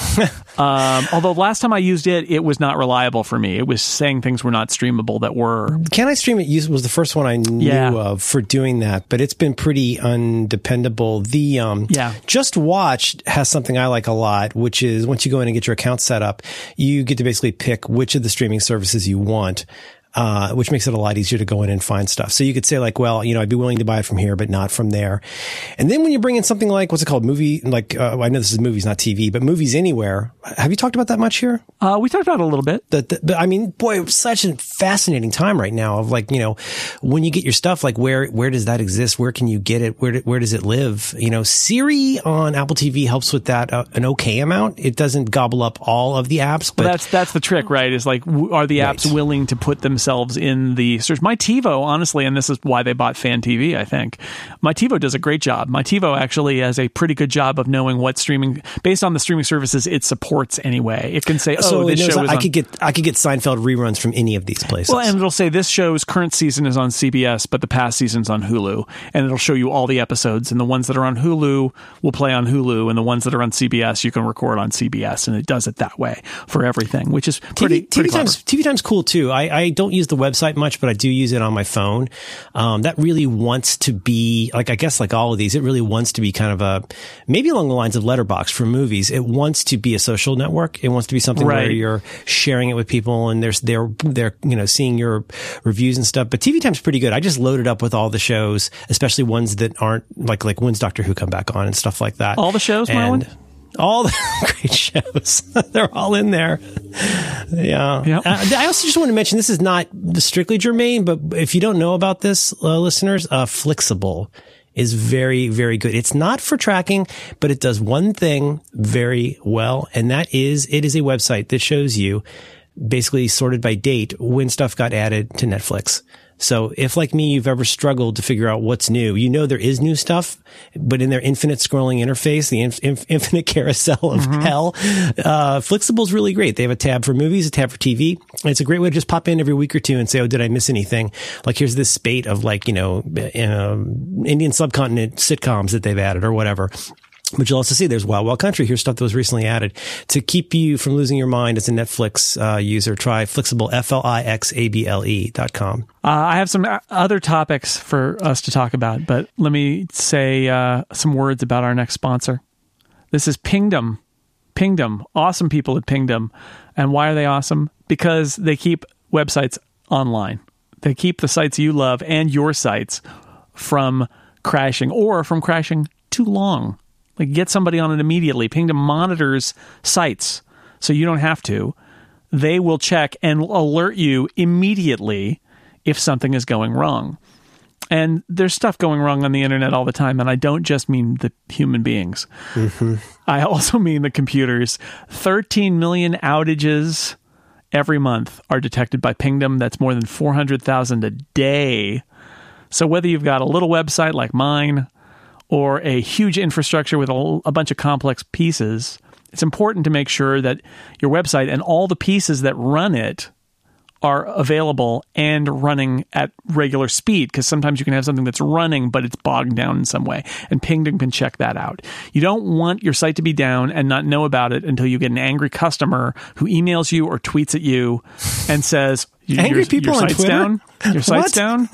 um, although last time I used it, it was not reliable for me. It was saying things were not streamable that were. Can I Stream It use was the first one I knew Yeah. of for doing that, but it's been pretty undependable. The um, Yeah. Just Watch has something I like a lot, which is once you go in and get your account set up, you get to basically pick which of the streaming services you want. Uh, which makes it a lot easier to go in and find stuff. So you could say like, well, you know, I'd be willing to buy it from here, but not from there. And then when you bring in something like, what's it called? Movie, like, uh, I know this is movies, not TV, but movies anywhere. Have you talked about that much here? Uh, we talked about it a little bit. but I mean, boy, it's such a fascinating time right now of like, you know, when you get your stuff, like where, where does that exist? Where can you get it? Where, do- where does it live? You know, Siri on Apple TV helps with that uh, an okay amount. It doesn't gobble up all of the apps, but that's that's the trick, right? Is like, are the apps Right. willing to put themselves in the search? My TiVo, honestly, and this is why they bought Fan TV. I think my TiVo does a great job. My TiVo actually has a pretty good job of knowing what streaming, based on the streaming services it supports. Anyway, it can say, "Oh, so this show is I on." could get, I could get Seinfeld reruns from any of these places. well, and it'll say this show's current season is on CBS, but the past season's on Hulu, and it'll show you all the episodes. And the ones that are on Hulu will play on Hulu, and the ones that are on CBS you can record on CBS, and it does it that way for everything, which is pretty TV, pretty TV time's TV time's cool too. I, I don't use the website much, but I do use it on my phone. Um, that really wants to be like I guess like all of these, it really wants to be kind of a maybe along the lines of Letterboxd for movies. It wants to be a social network. It wants to be something where you're sharing it with people and there's they're they're you know seeing your reviews and stuff. But TV time's pretty good. I just loaded up with all the shows, especially ones that aren't like like when's Doctor Who come back on and stuff like that. All the shows, and? All the great shows. They're all in there. Yeah. Yep. Uh, I also just want to mention this is not strictly germane, but if you don't know about this, uh, listeners, uh, Flixable is very, very good. It's not for tracking, but it does one thing very well, and that is it is a website that shows you basically sorted by date when stuff got added to Netflix. So if like me, you've ever struggled to figure out what's new, you know, there is new stuff, but in their infinite scrolling interface, the inf- inf- infinite carousel of hell, uh, is really great. They have a tab for movies, a tab for TV. And it's a great way to just pop in every week or two and say, Oh, did I miss anything? Like here's this spate of like, you know, um, Indian subcontinent sitcoms that they've added or whatever. But you'll also see there's Wild Wild Country. Here's stuff that was recently added to keep you from losing your mind as a Netflix uh, user. Try Flixable, F L I X A B L E dot com. Uh, I have some uh, other topics for us to talk about, but let me say uh, some words about our next sponsor. This is Pingdom. Pingdom. Awesome people at Pingdom. And why are they awesome? Because they keep websites online. They keep the sites you love and your sites from crashing or from crashing too long. Like get somebody on it immediately. Pingdom monitors sites so you don't have to. They will check and alert you immediately if something is going wrong. And there's stuff going wrong on the internet all the time. And I don't just mean the human beings, mm-hmm. I also mean the computers. 13 million outages every month are detected by Pingdom. That's more than 400,000 a day. So whether you've got a little website like mine or a huge infrastructure with a, a bunch of complex pieces, it's important to make sure that your website and all the pieces that run it are available and running at regular speed because sometimes you can have something that's running but it's bogged down in some way. And pingdom can check that out. You don't want your site to be down and not know about it until you get an angry customer who emails you or tweets at you and says Angry your, people your on site's Twitter? down? Your site's down?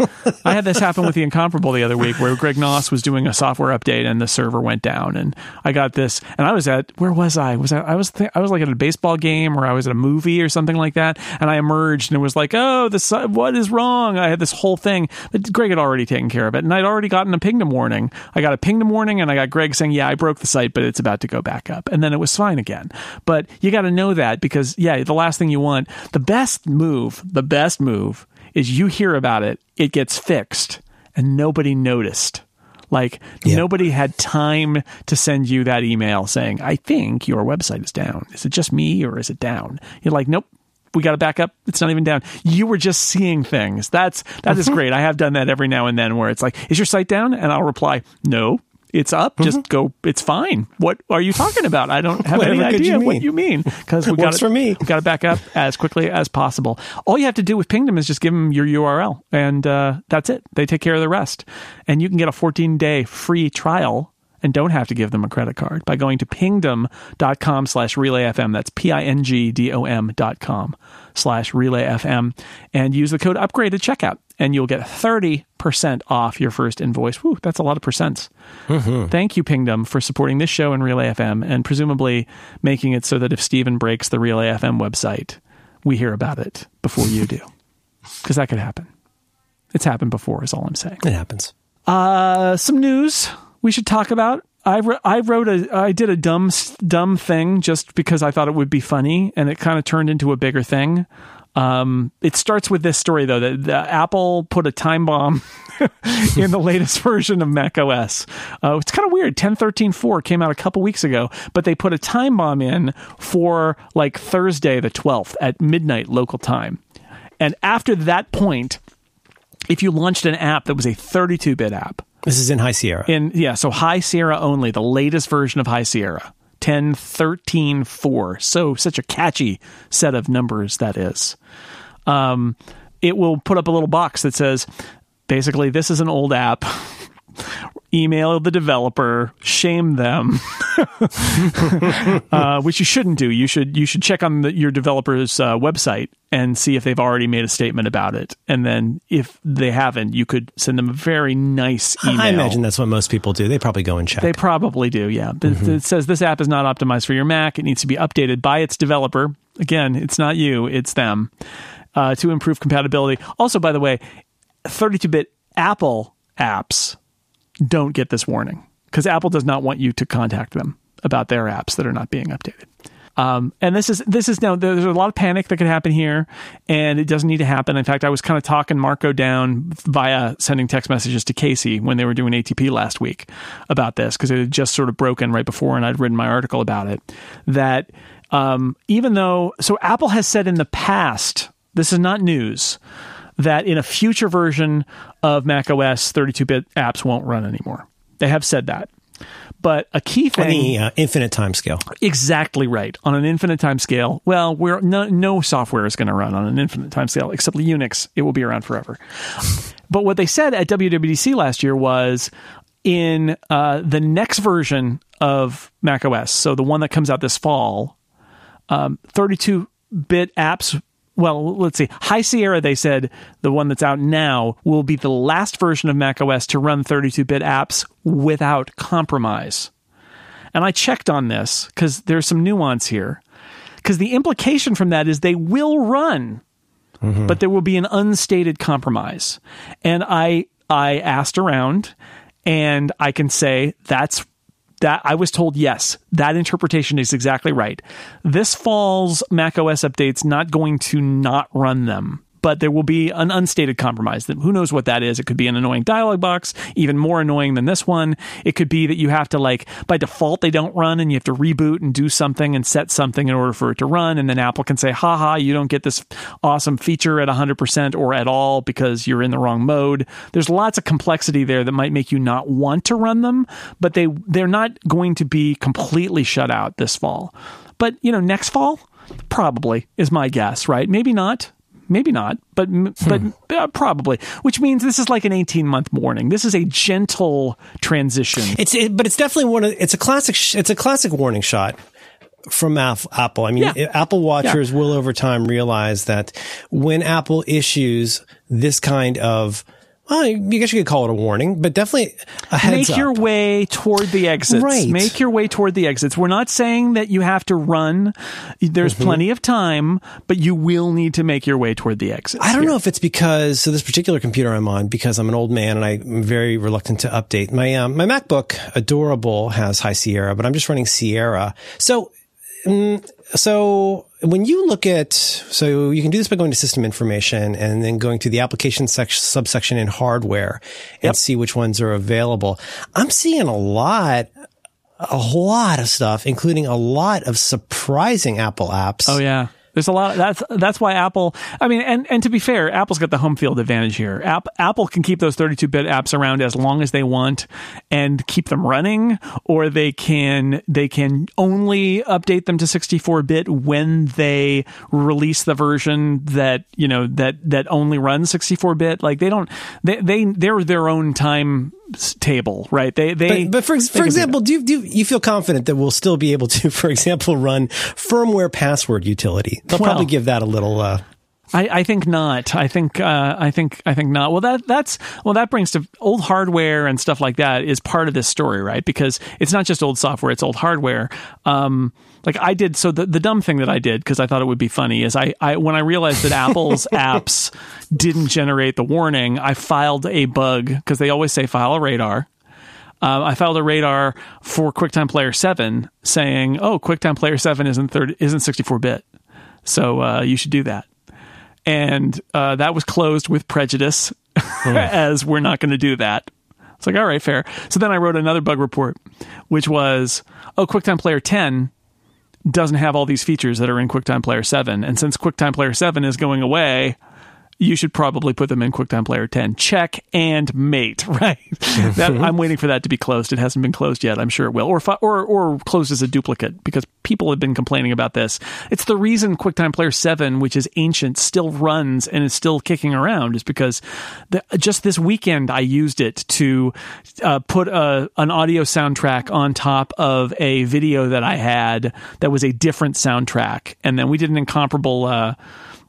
I had this happen with the incomparable the other week where greg knoss was doing a software update and the server went down and i got this and i was at where was i? Was I, I was th- i was like at a baseball game or i was at a movie or something like that and i emerged and it was like oh the si- what is wrong? I had this whole thing. But greg had already taken care of it and i'd already gotten a pingdom warning. I got a pingdom warning and i got greg saying yeah i broke the site but it's about to go back up. And then it was fine again. But you got to know that because yeah the last thing you want the best move the best move is you hear about it, it gets fixed, and nobody noticed. Like Yeah. nobody had time to send you that email saying, "I think your website is down. Is it just me or is it down?" You're like, "Nope." We got to back up. It's not even down. You were just seeing things. That's that is mm-hmm. great. I have done that every now and then, where it's like, "Is your site down?" And I'll reply, "No, it's up. Just go. It's fine." What are you talking about? I don't have any idea you what you mean because we got Works for me. we got to back up as quickly as possible. All you have to do with Pingdom is just give them your URL, and uh, that's it. They take care of the rest. And you can get a 14 day free trial and don't have to give them a credit card by going to pingdom.com slash relayfm. That's P I N G D O M dot com slash relayfm and use the code upgrade at checkout. And you'll get 30% off your first invoice. Whew, that's a lot of percents. Thank you, Pingdom, for supporting this show and Relay FM and presumably making it so that if Steven breaks the Relay FM website, we hear about it before you do. Because that could happen. It's happened before, is all I'm saying. It happens. Uh, some news we should talk about. I, wr- I wrote a I did a dumb dumb thing just because I thought it would be funny, and it kind of turned into a bigger thing. Um, it starts with this story though that, that Apple put a time bomb in the latest version of Mac OS. Uh, it's kind of weird. 10.13.4 came out a couple weeks ago, but they put a time bomb in for like Thursday the 12th at midnight local time. And after that point, if you launched an app that was a 32-bit app, This is in High Sierra. in yeah, so High Sierra only, the latest version of High Sierra. 10 13 4 so such a catchy set of numbers that is. Um, it will put up a little box that says basically this is an old app email the developer shame them uh, which you shouldn't do you should you should check on the, your developer's uh, website and see if they've already made a statement about it and then if they haven't you could send them a very nice email I imagine that's what most people do. They probably go and check. they probably do, yeah. But Mm-hmm. It says this app is not optimized for your Mac. It needs to be updated by its developer. Again, it's not you, it's them uh, to improve compatibility. Also, by the way, 32 bit Apple apps don't get this warning because Apple does not want you to contact them about their apps that are not being updated. Um, and this is this is now there's a lot of panic that could happen here, and it doesn't need to happen. In fact, I was kind of talking Marco down via sending text messages to Casey when they were doing ATP last week about this because it had just sort of broken right before, and I'd written my article about it. That um, even though so Apple has said in the past, this is not news, that in a future version of Mac OS, 32-bit apps won't run anymore. They have said that. But a key thing on the uh, infinite time scale. exactly right on an infinite time scale well we're no, no software is going to run on an infinite time scale except unix it will be around forever but what they said at wwdc last year was in uh, the next version of mac os so the one that comes out this fall 32 bit apps well, let's see. High Sierra, they said the one that's out now will be the last version of Mac OS to run 32 bit apps without compromise. And I checked on this because there's some nuance here. Because the implication from that is they will run, mm-hmm. but there will be an unstated compromise. And I I asked around, and I can say that's that I was told yes, that interpretation is exactly right. This fall's Mac OS update's not going to not run them. But there will be an unstated compromise. That who knows what that is? It could be an annoying dialog box, even more annoying than this one. It could be that you have to like by default they don't run, and you have to reboot and do something and set something in order for it to run. And then Apple can say, "Ha ha, you don't get this awesome feature at 100% or at all because you're in the wrong mode." There's lots of complexity there that might make you not want to run them, but they they're not going to be completely shut out this fall. But you know, next fall, probably is my guess. Right? Maybe not maybe not, but but uh, probably. Which means this is like an 18 month warning. This is a gentle transition. It's it, but it's definitely one of it's a classic sh- it's a classic warning shot from Apple. I mean, Yeah. Apple watchers will over time realize that when Apple issues this kind of well, I guess you could call it a warning, but definitely a heads Make your way toward the exits. Right. Make your way toward the exits. We're not saying that you have to run. There's Mm-hmm. plenty of time, but you will need to make your way toward the exits. I don't here. know if it's because so this particular computer I'm on because I'm an old man and I'm very reluctant to update my um, my MacBook. Adorable has High Sierra, but I'm just running Sierra. So, mm, so when you look at so you can do this by going to System Information and then going to the application section subsection in Hardware and Yep. see which ones are available. I'm seeing a lot. A lot of stuff, including a lot of surprising Apple apps. Oh yeah. There's a lot. that's that's why Apple. I mean, and and to be fair, Apple's got the home field advantage here. App, Apple can keep those 32-bit apps around as long as they want and keep them running, or they can they can only update them to 64-bit when they release the version that you know that that only runs 64-bit. Like they don't they they they're their own time table, right? They they. But, but for, for example, do you, do you feel confident that we'll still be able to, for example, run firmware password utility? They'll Well- probably give that a little, uh, I, I think not. I think uh, I think I think not. Well, that that's well that brings to old hardware and stuff like that is part of this story, right? Because it's not just old software; it's old hardware. Um, like I did. So the, the dumb thing that I did because I thought it would be funny is I, I when I realized that Apple's apps didn't generate the warning, I filed a bug because they always say file a radar. Um, I filed a radar for QuickTime Player Seven, saying, "Oh, QuickTime Player Seven isn't third isn't sixty four bit, so uh, you should do that." And uh, that was closed with prejudice, as we're not going to do that. It's like, all right, fair. So then I wrote another bug report, which was, "Oh, QuickTime Player Ten doesn't have all these features that are in QuickTime Player 7. And since QuickTime Player 7 is going away, you should probably put them in QuickTime Player 10. Check and mate, right? that, I'm waiting for that to be closed. It hasn't been closed yet. I'm sure it will. Or, fi- or, or closed as a duplicate because people have been complaining about this. It's the reason QuickTime Player 7, which is ancient, still runs and is still kicking around is because the, just this weekend I used it to uh, put a, an audio soundtrack on top of a video that I had that was a different soundtrack. And then we did an incomparable, uh,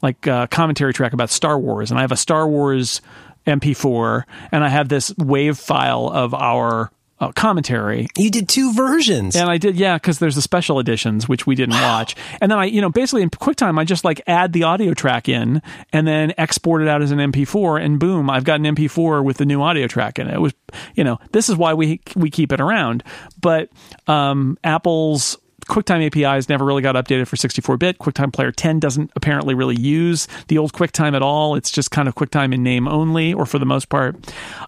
like uh, commentary track about Star Wars, and I have a Star Wars MP4, and I have this wave file of our uh, commentary, you did two versions. and I did, yeah, because there's the special editions which we didn't watch, and then I, you know, basically in QuickTime, I just like add the audio track in, and then export it out as an MP4, and boom, I've got an MP4 with the new audio track in it. It was, you know, this is why we we keep it around, but um, Apple's QuickTime APIs never really got updated for 64-bit. QuickTime Player 10 doesn't apparently really use the old QuickTime at all. It's just kind of QuickTime in name only, or for the most part.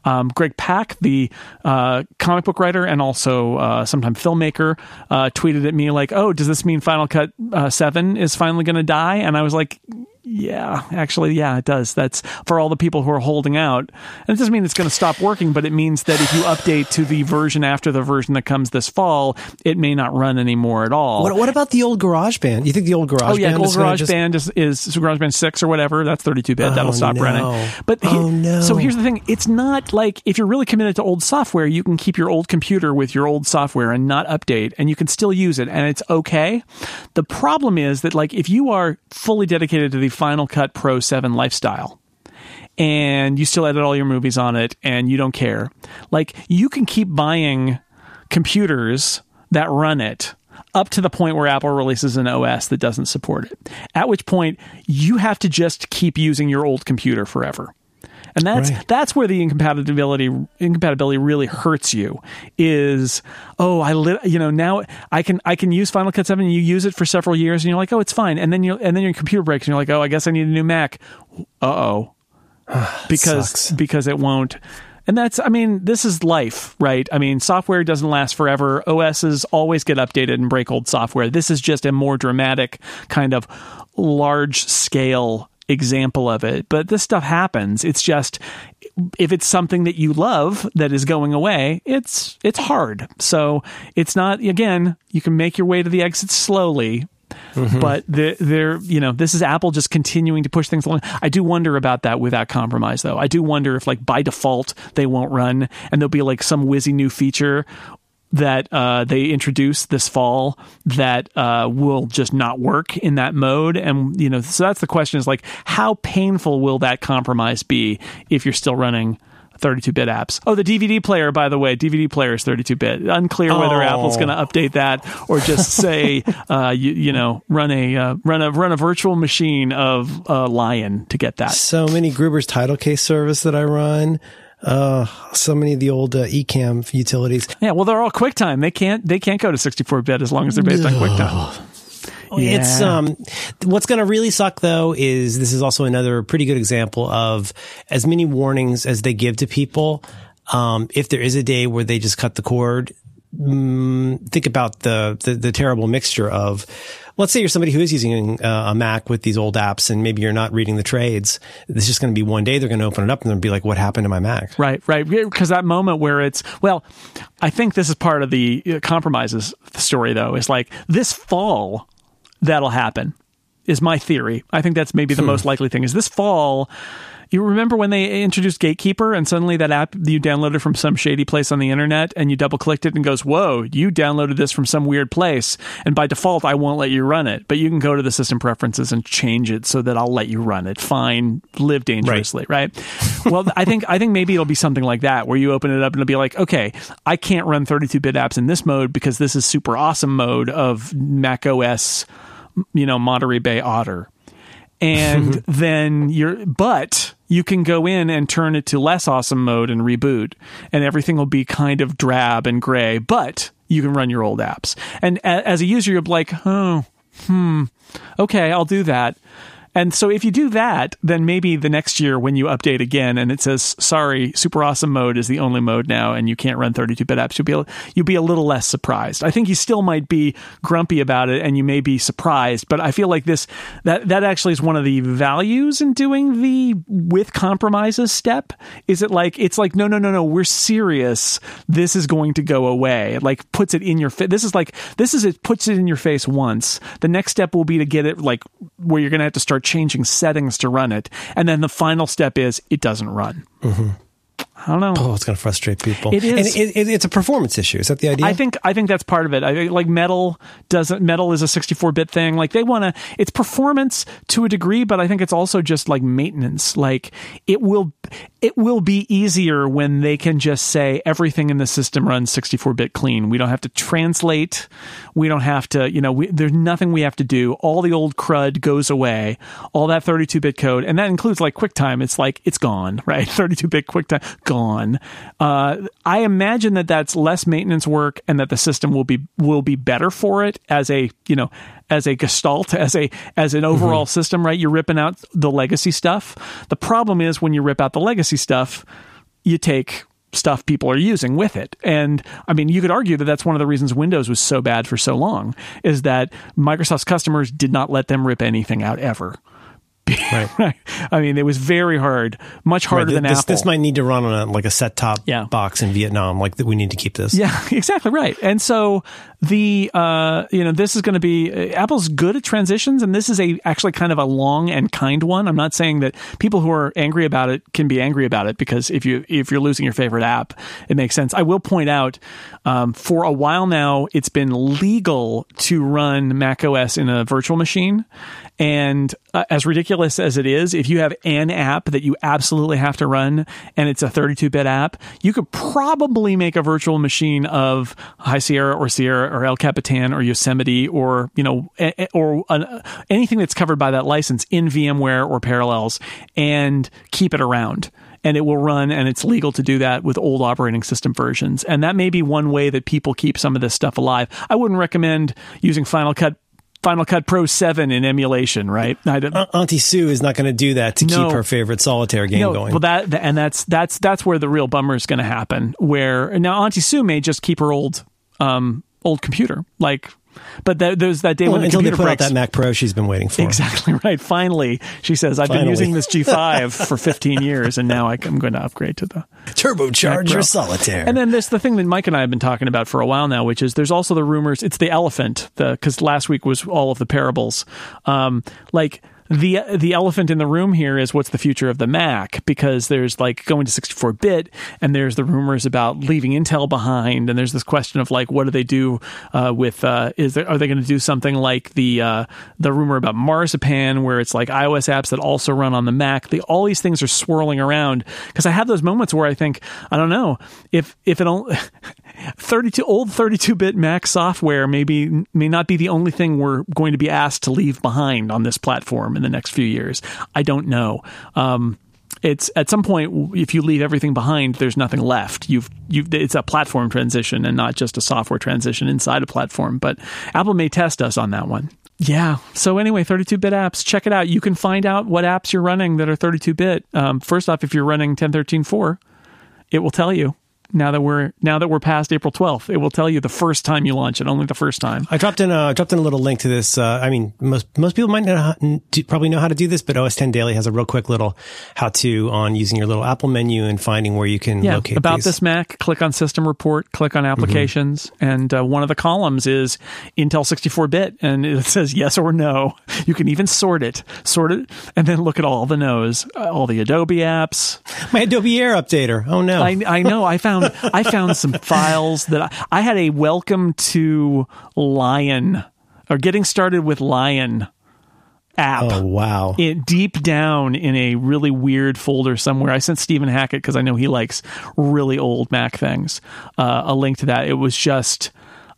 Um, Greg Pak, the uh, comic book writer and also uh, sometime filmmaker, uh, tweeted at me like, "Oh, does this mean Final Cut uh, 7 is finally going to die?" And I was like, yeah, actually, yeah, it does. That's for all the people who are holding out. And it doesn't mean it's going to stop working, but it means that if you update to the version after the version that comes this fall, it may not run anymore at all. what, what about the old GarageBand? You think the old GarageBand? Oh yeah, old is gonna Garage just- Band is is GarageBand six or whatever. That's thirty two bit. That'll Oh, stop no. running. But he- Oh, no. so here's the thing: it's not like if you're really committed to old software, you can keep your old computer with your old software and not update, and you can still use it, and it's okay. The problem is that like if you are fully dedicated to the Final Cut Pro seven lifestyle and you still edit all your movies on it and you don't care. Like you can keep buying computers that run it up to the point where Apple releases an OS that doesn't support it. At which point you have to just keep using your old computer forever. And that's Right. that's where the incompatibility incompatibility really hurts you is oh I lit, you know now I can I can use Final Cut 7 and you use it for several years and you're like oh it's fine. And then you and then your computer breaks and you're like oh I guess I need a new Mac. Uh-oh. Because Sucks. because it won't. And that's i mean this is life right? I mean software doesn't last forever. Os's always get updated and break old software. This is just a more dramatic kind of large scale example of it but this stuff happens it's just if it's something that you love that is going away it's it's hard so it's not again you can make your way to the exit slowly Mm-hmm. But they're, they're, you know, this is Apple just continuing to push things along. I do wonder about that without compromise, though. I do wonder if, like, by default, they won't run and there'll be like some whizzy new feature that uh, they introduce this fall that uh, will just not work in that mode and you know so that's the question is like how painful will that compromise be if you're still running 32-bit apps. Oh, the DVD player, by the way, DVD player is 32-bit. Unclear whether oh. Apple's going to update that or just say, uh, you, you, know, run a uh, run a run a virtual machine of uh, Lion to get that. So many Gruber's title case service that I run. Uh, so many of the old uh, Ecamm utilities. Yeah, well, they're all QuickTime. They can't they can't go to 64-bit as long as they're based on QuickTime. Yeah. It's um what's going to really suck though is this is also another pretty good example of as many warnings as they give to people. Um, if there is a day where they just cut the cord, mm, think about the, the, the terrible mixture of let's say you're somebody who is using uh, a Mac with these old apps and maybe you're not reading the trades. It's just going to be one day they're going to open it up and they'll be like, what happened to my Mac? Right, right. Because that moment where it's, well, I think this is part of the uh, compromises story though, is like this fall, that'll happen is my theory. I think that's maybe the hmm. most likely thing is this fall. You remember when they introduced Gatekeeper and suddenly that app you downloaded from some shady place on the internet and you double clicked it and goes, Whoa, you downloaded this from some weird place. And by default, I won't let you run it. But you can go to the system preferences and change it so that I'll let you run it. Fine, live dangerously, right? right? well, I think I think maybe it'll be something like that where you open it up and it'll be like, okay, I can't run 32 bit apps in this mode because this is super awesome mode of Mac OS you know, Monterey Bay Otter. And then you're, but you can go in and turn it to less awesome mode and reboot, and everything will be kind of drab and gray, but you can run your old apps. And as a user, you're like, oh, hmm, okay, I'll do that. And so if you do that, then maybe the next year when you update again and it says, sorry, super awesome mode is the only mode now and you can't run 32 bit apps, you'll be, a, you'll be a little less surprised. I think you still might be grumpy about it and you may be surprised, but I feel like this, that, that actually is one of the values in doing the with compromises step. Is it like, it's like, no, no, no, no, we're serious. This is going to go away. It like puts it in your face. This is like, this is, it puts it in your face once. The next step will be to get it like where you're going to have to start changing settings to run it. And then the final step is it doesn't run. Mm-hmm. I don't know. Oh, it's going to frustrate people. It is. It, it, it's a performance issue. Is that the idea? I think. I think that's part of it. I like Metal doesn't. Metal is a 64-bit thing. Like they want to. It's performance to a degree, but I think it's also just like maintenance. Like it will. It will be easier when they can just say everything in the system runs 64-bit clean. We don't have to translate. We don't have to. You know, we, there's nothing we have to do. All the old crud goes away. All that 32-bit code, and that includes like QuickTime. It's like it's gone. Right. 32-bit QuickTime gone. Uh, I imagine that that's less maintenance work, and that the system will be will be better for it as a you know as a gestalt as a as an overall mm-hmm. system. Right, you're ripping out the legacy stuff. The problem is when you rip out the legacy stuff, you take stuff people are using with it. And I mean, you could argue that that's one of the reasons Windows was so bad for so long is that Microsoft's customers did not let them rip anything out ever. Right. I mean, it was very hard, much harder right. than this, Apple. This might need to run on a, like a set top yeah. box in Vietnam. Like we need to keep this. Yeah, exactly right. And so the uh, you know this is going to be uh, Apple's good at transitions, and this is a actually kind of a long and kind one. I'm not saying that people who are angry about it can be angry about it because if you if you're losing your favorite app, it makes sense. I will point out um, for a while now, it's been legal to run Mac OS in a virtual machine, and uh, as ridiculous as it is, if you have an app that you absolutely have to run and it's a 32 bit app, you could probably make a virtual machine of High Sierra or Sierra or El Capitan or Yosemite or, you know, or uh, anything that's covered by that license in VMware or Parallels and keep it around and it will run and it's legal to do that with old operating system versions. And that may be one way that people keep some of this stuff alive. I wouldn't recommend using Final Cut Final Cut Pro 7 in emulation, right? Auntie Sue is not going to do that to no, keep her favorite solitaire game no, going. Well, that and that's that's that's where the real bummer is going to happen. Where now Auntie Sue may just keep her old um, old computer. Like But that, there's that day Well, when the computer breaks. that Mac Pro she's been waiting for. Exactly right. Finally, she says, I've been using this G5 for 15 years and now I'm going to upgrade to the. Turbocharge Mac solitaire. And then there's the thing that Mike and I have been talking about for a while now, which is there's also the rumors. It's the elephant, the because last week was all of the parables. Um, like the the elephant in the room here is what's the future of the Mac because there's like going to 64 bit, and there's the rumors about leaving Intel behind, and there's this question of like what do they do uh, with uh, is there, are they going to do something like the uh, the rumor about Marzipan where it's like iOS apps that also run on the Mac. The, all these things are swirling around because I have those moments where I think I don't know if if it only 32 old 32-bit Mac software maybe may not be the only thing we're going to be asked to leave behind on this platform in the next few years. I don't know. Um, it's at some point if you leave everything behind, there's nothing left. You've you've it's a platform transition and not just a software transition inside a platform. But Apple may test us on that one. Yeah. So anyway, 32-bit apps. Check it out. You can find out what apps you're running that are 32-bit. Um, first off, if you're running 10.13.4, it will tell you now that we're now that we're past April 12th. It will tell you the first time you launch it, only the first time. I dropped in a dropped in a little link to this. Uh, I mean, most most people might know how, probably know how to do this, but OS X Daily has a real quick little how to on using your little Apple menu and finding where you can Yeah, locate about these. this Mac, click on System Report, click on Applications, and uh, one of the columns is Intel 64-bit, and it says yes or no. You can even sort it, sort it, and then look at all the no's, uh, all the Adobe apps. My Adobe Air updater. Oh no. I, I know. I found I found some files that I, I had a welcome to Lion or getting started with Lion app. oh wow. It deep down in a really weird folder somewhere. I sent Stephen Hackett because I know he likes really old Mac things. Uh, a link to that. It was just,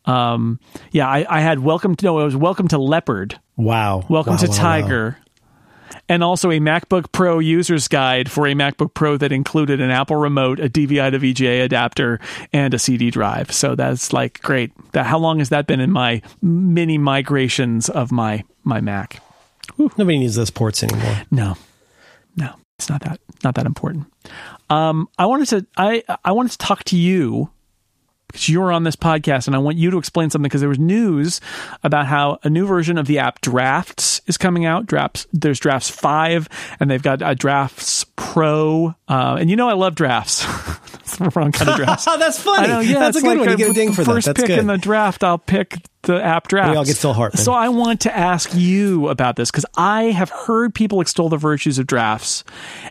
um, yeah. I, I had welcome to no. It was welcome to Leopard. Wow. Welcome Wow, to wow, wow. And also a MacBook Pro user's guide for a MacBook Pro that included an Apple remote, a DVI to VGA adapter, and a CD drive. So that's like great. That, how long has that been in my mini migrations of my my Mac? Nobody needs those ports anymore. No, no, it's not that not that important. Um, I wanted to I I wanted to talk to you because you're on this podcast, and I want you to explain something because there was news about how a new version of the app Drafts is coming out. Drafts there's Drafts five, and they've got a Drafts Pro, uh, and you know I love Drafts. It's the wrong kind of drafts. Oh, that's funny. I know, yeah, that's a good like one. You get a ding for that. first That's pick good. in the draft. I'll pick the app draft. We all get Phil Hartman. So I want to ask you about this because I have heard people extol the virtues of drafts,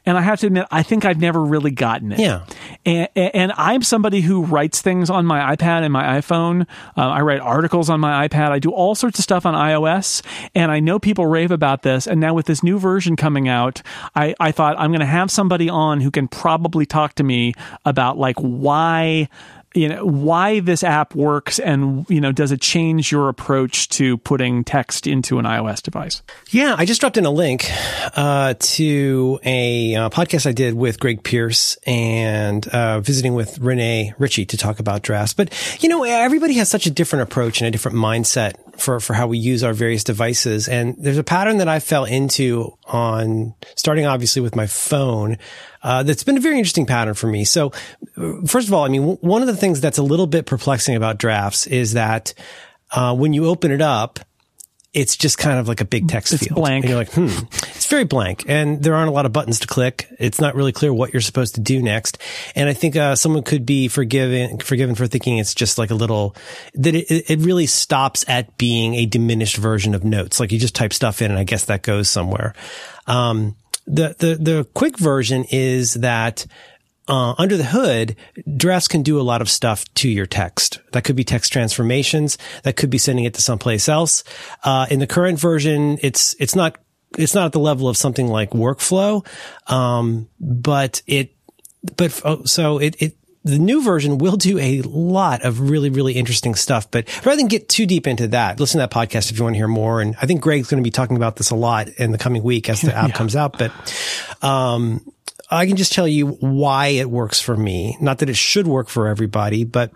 and I have to admit I think I've never really gotten it. Yeah. and, and I'm somebody who writes things on my iPad and my iPhone. Uh, I write articles on my iPad. I do all sorts of stuff on iOS, and I know people rave about this. And now with this new version coming out, I, I thought I'm going to have somebody on who can probably talk to me about like why you know why this app works and you know does it change your approach to putting text into an iOS device? Yeah, I just dropped in a link uh, to a uh, podcast I did with Greg Pierce and uh, visiting with Rene Ritchie to talk about drafts. But you know, everybody has such a different approach and a different mindset for for how we use our various devices. And there's a pattern that I fell into on starting obviously with my phone. Uh, that's been a very interesting pattern for me. So, first of all, I mean, w- one of the things that's a little bit perplexing about drafts is that uh, when you open it up, it's just kind of like a big text It's field. blank. And you're like, hmm, it's very blank. And there aren't a lot of buttons to click. It's not really clear what you're supposed to do next. And I think, uh, someone could be forgiven, forgiven for thinking it's just like a little, that it, it really stops at being a diminished version of notes. Like you just type stuff in and I guess that goes somewhere. Um, the, the, the quick version is that uh, under the hood, drafts can do a lot of stuff to your text. That could be text transformations. That could be sending it to someplace else. Uh, in the current version, it's, it's not, it's not at the level of something like workflow. Um, but it, but oh, so it, it, the new version will do a lot of really, really interesting stuff. But rather than get too deep into that, listen to that podcast if you want to hear more. And I think Greg's going to be talking about this a lot in the coming week as the app comes out. But, um, I can just tell you why it works for me. Not that it should work for everybody, but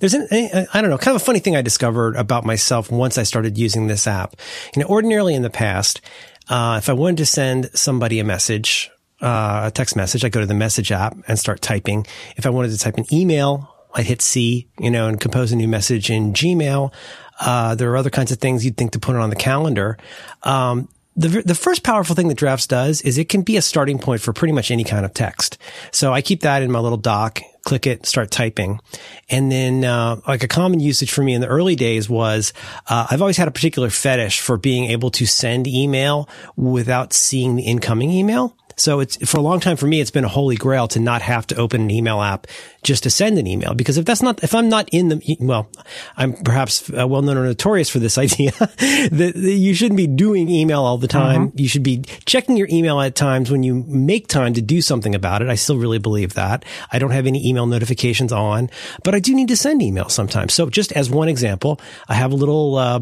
there's an, I don't know, kind of a funny thing I discovered about myself once I started using this app. You know, ordinarily in the past, uh, if I wanted to send somebody a message, uh, a text message, I go to the message app and start typing. If I wanted to type an email, I hit C, you know, and compose a new message in Gmail. Uh, there are other kinds of things you'd think to put it on the calendar. Um, the, the first powerful thing that drafts does is it can be a starting point for pretty much any kind of text. So I keep that in my little doc, click it, start typing. And then, uh, like a common usage for me in the early days was, uh, I've always had a particular fetish for being able to send email without seeing the incoming email. So it's for a long time for me, it's been a holy grail to not have to open an email app just to send an email. Because if that's not, if I'm not in the, well, I'm perhaps uh, well known or notorious for this idea that, that, you shouldn't be doing email all the time. Mm-hmm. You should be checking your email at times when you make time to do something about it. I still really believe that. I don't have any email notifications on, but I do need to send email sometimes. So just as one example, I have a little, uh,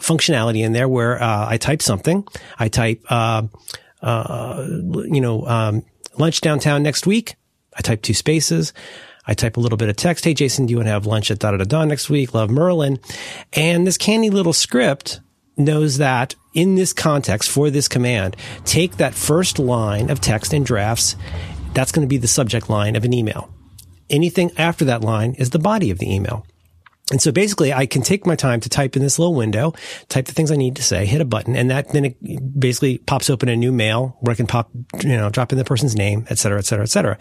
functionality in there where uh, I type something. I type, uh, uh, you know, um, lunch downtown next week. I type two spaces. I type a little bit of text. Hey, Jason, do you want to have lunch at da da da da next week? Love Merlin. And this candy little script knows that in this context for this command, take that first line of text and drafts. That's going to be the subject line of an email. Anything after that line is the body of the email. And so basically I can take my time to type in this little window, type the things I need to say, hit a button, and that then it basically pops open a new mail where I can pop, you know, drop in the person's name, et cetera, et cetera, et cetera.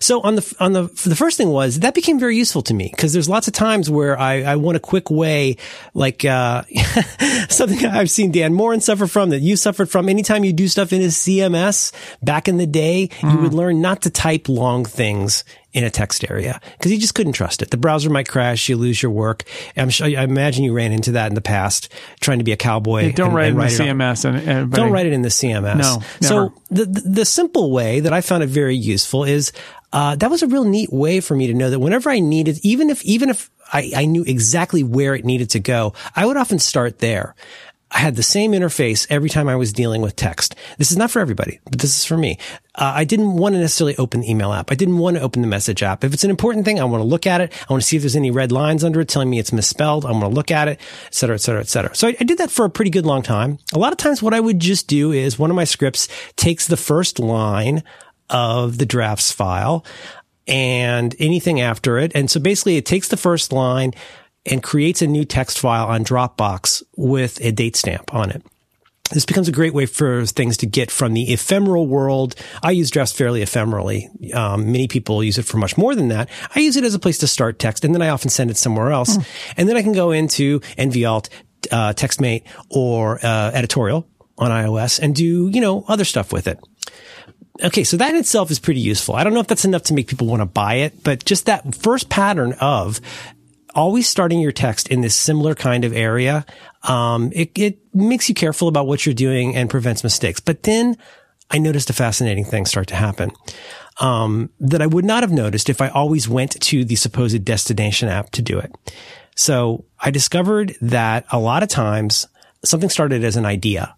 So on the, on the, the first thing was that became very useful to me because there's lots of times where I, I want a quick way, like, uh, something I've seen Dan Moren suffer from that you suffered from. Anytime you do stuff in his CMS back in the day, mm. you would learn not to type long things in a text area because you just couldn't trust it. The browser might crash. You lose your work. I'm sure, I imagine you ran into that in the past trying to be a cowboy. don't and, write and in write the CMS. And, and don't write it in the CMS. No, never. So the, the, the simple way that I found it very useful is, uh, that was a real neat way for me to know that whenever I needed, even if, even if I, I knew exactly where it needed to go, I would often start there. I had the same interface every time I was dealing with text. This is not for everybody, but this is for me. Uh, I didn't want to necessarily open the email app. I didn't want to open the message app. If it's an important thing, I want to look at it. I want to see if there's any red lines under it telling me it's misspelled. I want to look at it, et cetera, et cetera, et cetera. So I, I did that for a pretty good long time. A lot of times what I would just do is one of my scripts takes the first line of the drafts file and anything after it. And so basically it takes the first line, and creates a new text file on Dropbox with a date stamp on it. This becomes a great way for things to get from the ephemeral world. I use drafts fairly ephemerally. Um, many people use it for much more than that. I use it as a place to start text, and then I often send it somewhere else. Mm. And then I can go into NVAlt, uh, TextMate, or uh, Editorial on iOS and do, you know, other stuff with it. Okay, so that in itself is pretty useful. I don't know if that's enough to make people want to buy it, but just that first pattern of always starting your text in this similar kind of area, um, it, it makes you careful about what you're doing and prevents mistakes. But then I noticed a fascinating thing start to happen. Um, that I would not have noticed if I always went to the supposed destination app to do it. So I discovered that a lot of times something started as an idea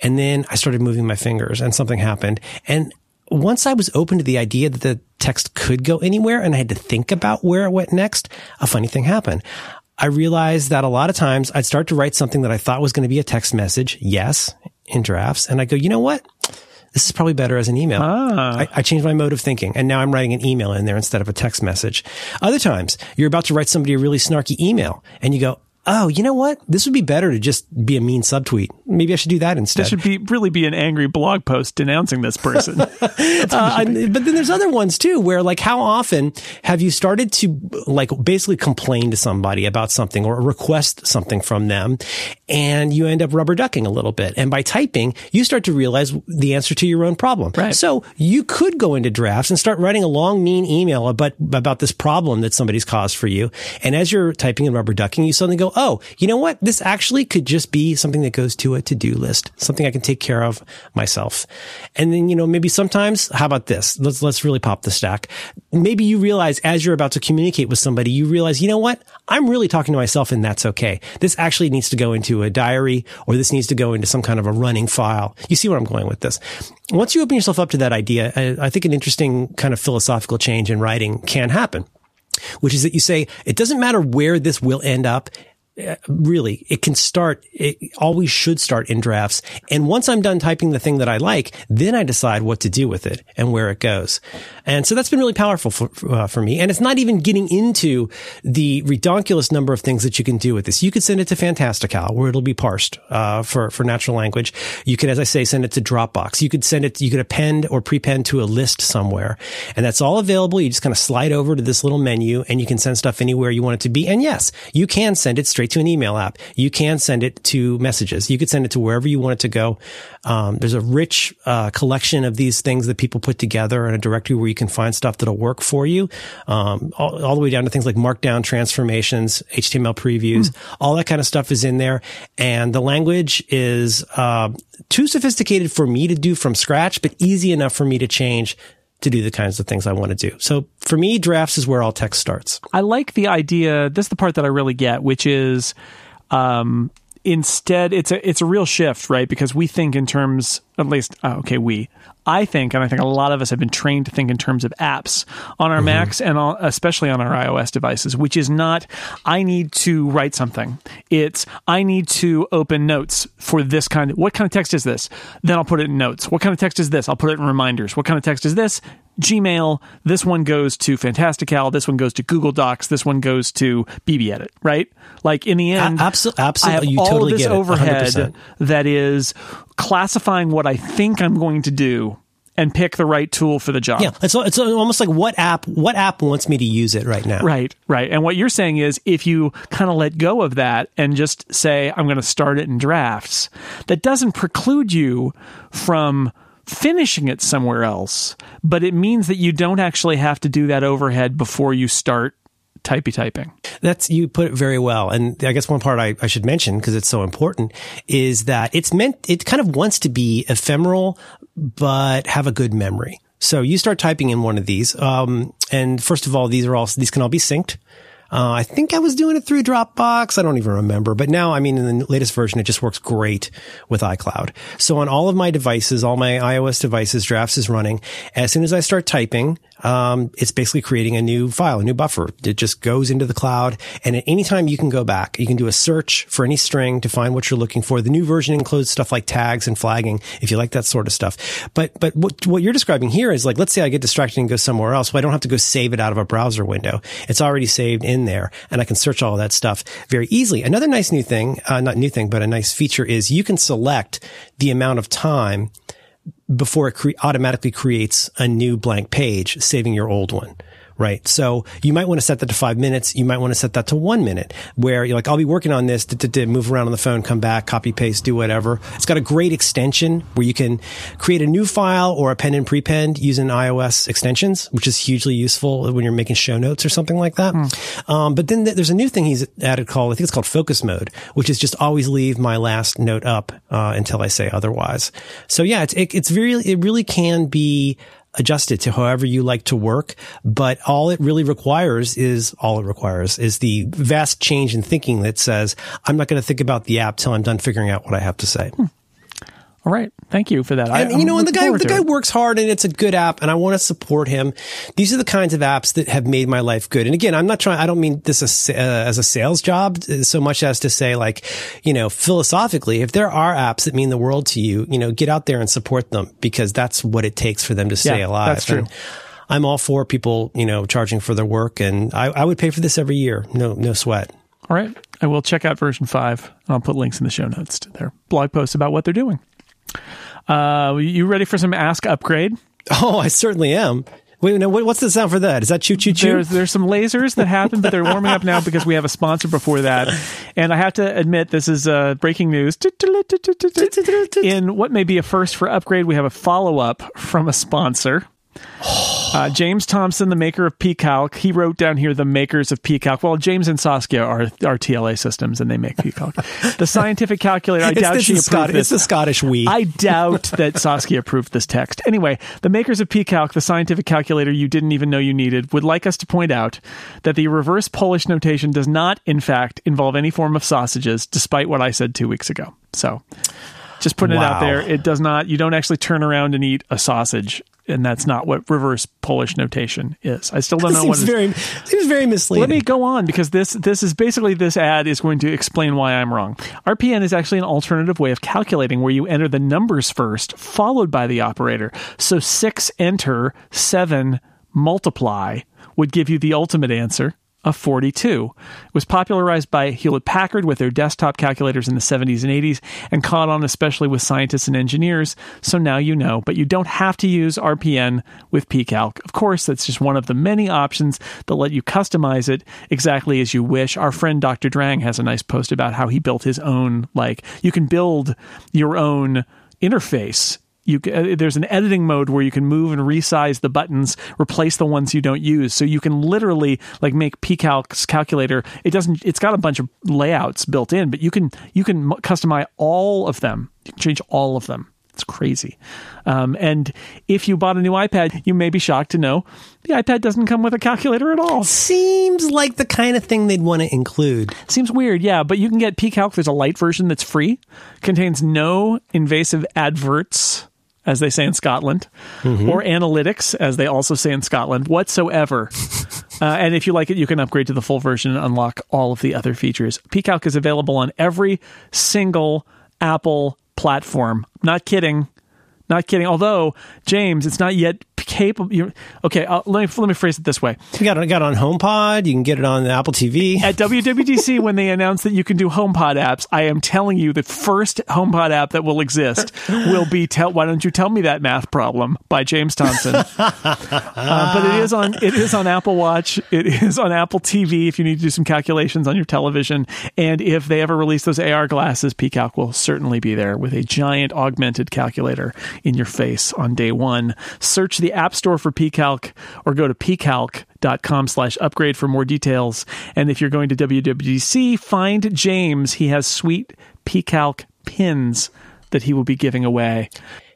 and then I started moving my fingers and something happened. And once I was open to the idea that the text could go anywhere and I had to think about where it went next, a funny thing happened. I realized that a lot of times I'd start to write something that I thought was going to be a text message. Yes, in drafts. And I go, you know what? This is probably better as an email. Ah. I, I, changed my mode of thinking and now I'm writing an email in there instead of a text message. Other times you're about to write somebody a really snarky email and you go, oh, you know what? This would be better to just be a mean subtweet. Maybe I should do that instead. This should be really be an angry blog post denouncing this person. uh, but then there's other ones too, where like how often have you started to like basically complain to somebody about something or request something from them and you end up rubber ducking a little bit. And by typing, you start to realize the answer to your own problem. Right. So you could go into drafts and start writing a long, mean email about, about this problem that somebody's caused for you. And as you're typing and rubber ducking, you suddenly go, oh, you know what? This actually could just be something that goes to a to-do list, something I can take care of myself. And then, you know, maybe sometimes, how about this? Let's, let's really pop the stack. Maybe you realize as you're about to communicate with somebody, you realize, you know what? I'm really talking to myself and that's okay. This actually needs to go into a diary or this needs to go into some kind of a running file. You see where I'm going with this. Once you open yourself up to that idea, I, I think an interesting kind of philosophical change in writing can happen which is that you say, it doesn't matter where this will end up really, it can start, it always should start in drafts. And once I'm done typing the thing that I like, then I decide what to do with it and where it goes. And so that's been really powerful for, uh, for me. And it's not even getting into the redonkulous number of things that you can do with this. You could send it to Fantastical where it'll be parsed, uh, for, for natural language. You could, as I say, send it to Dropbox. You could send it, you could append or prepend to a list somewhere. And that's all available. You just kind of slide over to this little menu and you can send stuff anywhere you want it to be. And yes, you can send it straight straight to an email app. You can send it to messages. You could send it to wherever you want it to go. Um, there's a rich uh, collection of these things that people put together in a directory where you can find stuff that'll work for you, um, all, all, the way down to things like markdown transformations, HTML previews, mm. all that kind of stuff is in there. And the language is uh, too sophisticated for me to do from scratch, but easy enough for me to change to do the kinds of things I want to do. So for me, drafts is where all text starts. I like the idea. This is the part that I really get, which is, um, instead it's a it's a real shift right because we think in terms at least uh, okay we I think, and I think a lot of us have been trained to think in terms of apps on our mm-hmm. Macs and all, especially on our iOS devices, which is not, I need to write something. It's, I need to open notes for this kind of, what kind of text is this? Then I'll put it in notes. What kind of text is this? I'll put it in reminders. What kind of text is this? Gmail. This one goes to Fantastical. This one goes to Google Docs. This one goes to BBEdit, right? Like in the end, absolutely, absolutely. You all totally this overhead 100%. that is classifying what I think I'm going to do and pick the right tool for the job. Yeah, it's it's almost like what app what app wants me to use it right now. Right, right. And what you're saying is if you kind of let go of that and just say I'm going to start it in drafts, that doesn't preclude you from finishing it somewhere else, but it means that you don't actually have to do that overhead before you start typey typing. That's you put it very well. And I guess one part I, I should mention because it's so important is that it's meant it kind of wants to be ephemeral but have a good memory. So you start typing in one of these, um, and first of all, these are all these can all be synced. Uh, I think I was doing it through Dropbox. I don't even remember. But now, I mean, in the latest version, it just works great with iCloud. So on all of my devices, all my iOS devices, Drafts is running. As soon as I start typing, um, it's basically creating a new file, a new buffer. It just goes into the cloud. And at any time you can go back, you can do a search for any string to find what you're looking for. The new version includes stuff like tags and flagging if you like that sort of stuff. But, but what, what you're describing here is like, let's say I get distracted and go somewhere else. Well, I don't have to go save it out of a browser window. It's already saved in there and I can search all that stuff very easily. Another nice new thing, uh, not new thing, but a nice feature is you can select the amount of time before it cre- automatically creates a new blank page, saving your old one right? So you might want to set that to five minutes. You might want to set that to one minute where you're like, I'll be working on this, move around on the phone, come back, copy, paste, do whatever. It's got a great extension where you can create a new file or append and prepend using iOS extensions, which is hugely useful when you're making show notes or something like that. Mm. Um, but then th- there's a new thing he's added called, I think it's called focus mode, which is just always leave my last note up, uh, until I say otherwise. So yeah, it's, it, it's very, it really can be adjust it to however you like to work. But all it really requires is all it requires is the vast change in thinking that says, I'm not going to think about the app till I'm done figuring out what I have to say. Hmm. All right. Thank you for that. And I, you know, and the guy, the guy it. works hard and it's a good app and I want to support him. These are the kinds of apps that have made my life good. And again, I'm not trying, I don't mean this as, uh, as a sales job so much as to say like, you know, philosophically, if there are apps that mean the world to you, you know, get out there and support them because that's what it takes for them to stay yeah, alive. That's true. And I'm all for people, you know, charging for their work and I, I would pay for this every year. No, no sweat. All right. I will check out version five. I'll put links in the show notes to their blog posts about what they're doing. Uh, you ready for some Ask Upgrade? Oh, I certainly am. Wait, no, what's the sound for that? Is that choo choo choo? There's, there's some lasers that happen, but they're warming up now because we have a sponsor before that. And I have to admit, this is uh, breaking news. In what may be a first for Upgrade, we have a follow up from a sponsor. Uh, James Thompson, the maker of pCalc, he wrote down here the makers of pCalc. Well, James and Saskia are, are TLA systems, and they make pCalc. The scientific calculator, I it's, doubt she approved this. It's the Scottish we. I doubt that Saskia approved this text. Anyway, the makers of pCalc, the scientific calculator you didn't even know you needed, would like us to point out that the reverse Polish notation does not, in fact, involve any form of sausages, despite what I said two weeks ago. So Just putting it out there. It does not. You don't actually turn around and eat a sausage, and that's not what reverse Polish notation is. I still don't know what. seems it is. very seems very misleading. Let me go on because this this is basically this ad is going to explain why I'm wrong. RPN is actually an alternative way of calculating where you enter the numbers first, followed by the operator. So six enter, seven multiply would give you the ultimate answer of 42. It was popularized by Hewlett Packard with their desktop calculators in the 70s and 80s and caught on especially with scientists and engineers. So now you know, but you don't have to use RPN with pCalc. Of course, that's just one of the many options that let you customize it exactly as you wish. Our friend Dr. Drang has a nice post about how he built his own like you can build your own interface you uh, there's an editing mode where you can move and resize the buttons, replace the ones you don't use. So you can literally like make pCalc's calculator. It doesn't. It's got a bunch of layouts built in, but you can you can customize all of them. You can change all of them. It's crazy. Um, and if you bought a new iPad, you may be shocked to know the iPad doesn't come with a calculator at all. Seems like the kind of thing they'd want to include. Seems weird, yeah, but you can get pCalc. There's a light version that's free, contains no invasive adverts, as they say in Scotland, or analytics, as they also say in Scotland, whatsoever. uh, and if you like it, you can upgrade to the full version and unlock all of the other features. pCalc is available on every single Apple platform. Not kidding. Not kidding. Although James, it's not yet capable. you're- Okay, uh, let me let me phrase it this way. You got it got on HomePod. You can get it on Apple TV. At WWDC, when they announced that you can do HomePod apps, I am telling you the first HomePod app that will exist will be "Tell Why Don't You Tell Me That Math Problem" by James Thompson. uh, but it is on it is on Apple Watch. It is on Apple TV if you need to do some calculations on your television. And if they ever release those AR glasses, PCalc will certainly be there with a giant augmented calculator in your face on day one. Search the App Store for PCalc or go to pcalc.com slash upgrade for more details. And if you're going to WWDC, find James. He has sweet PCalc pins that he will be giving away.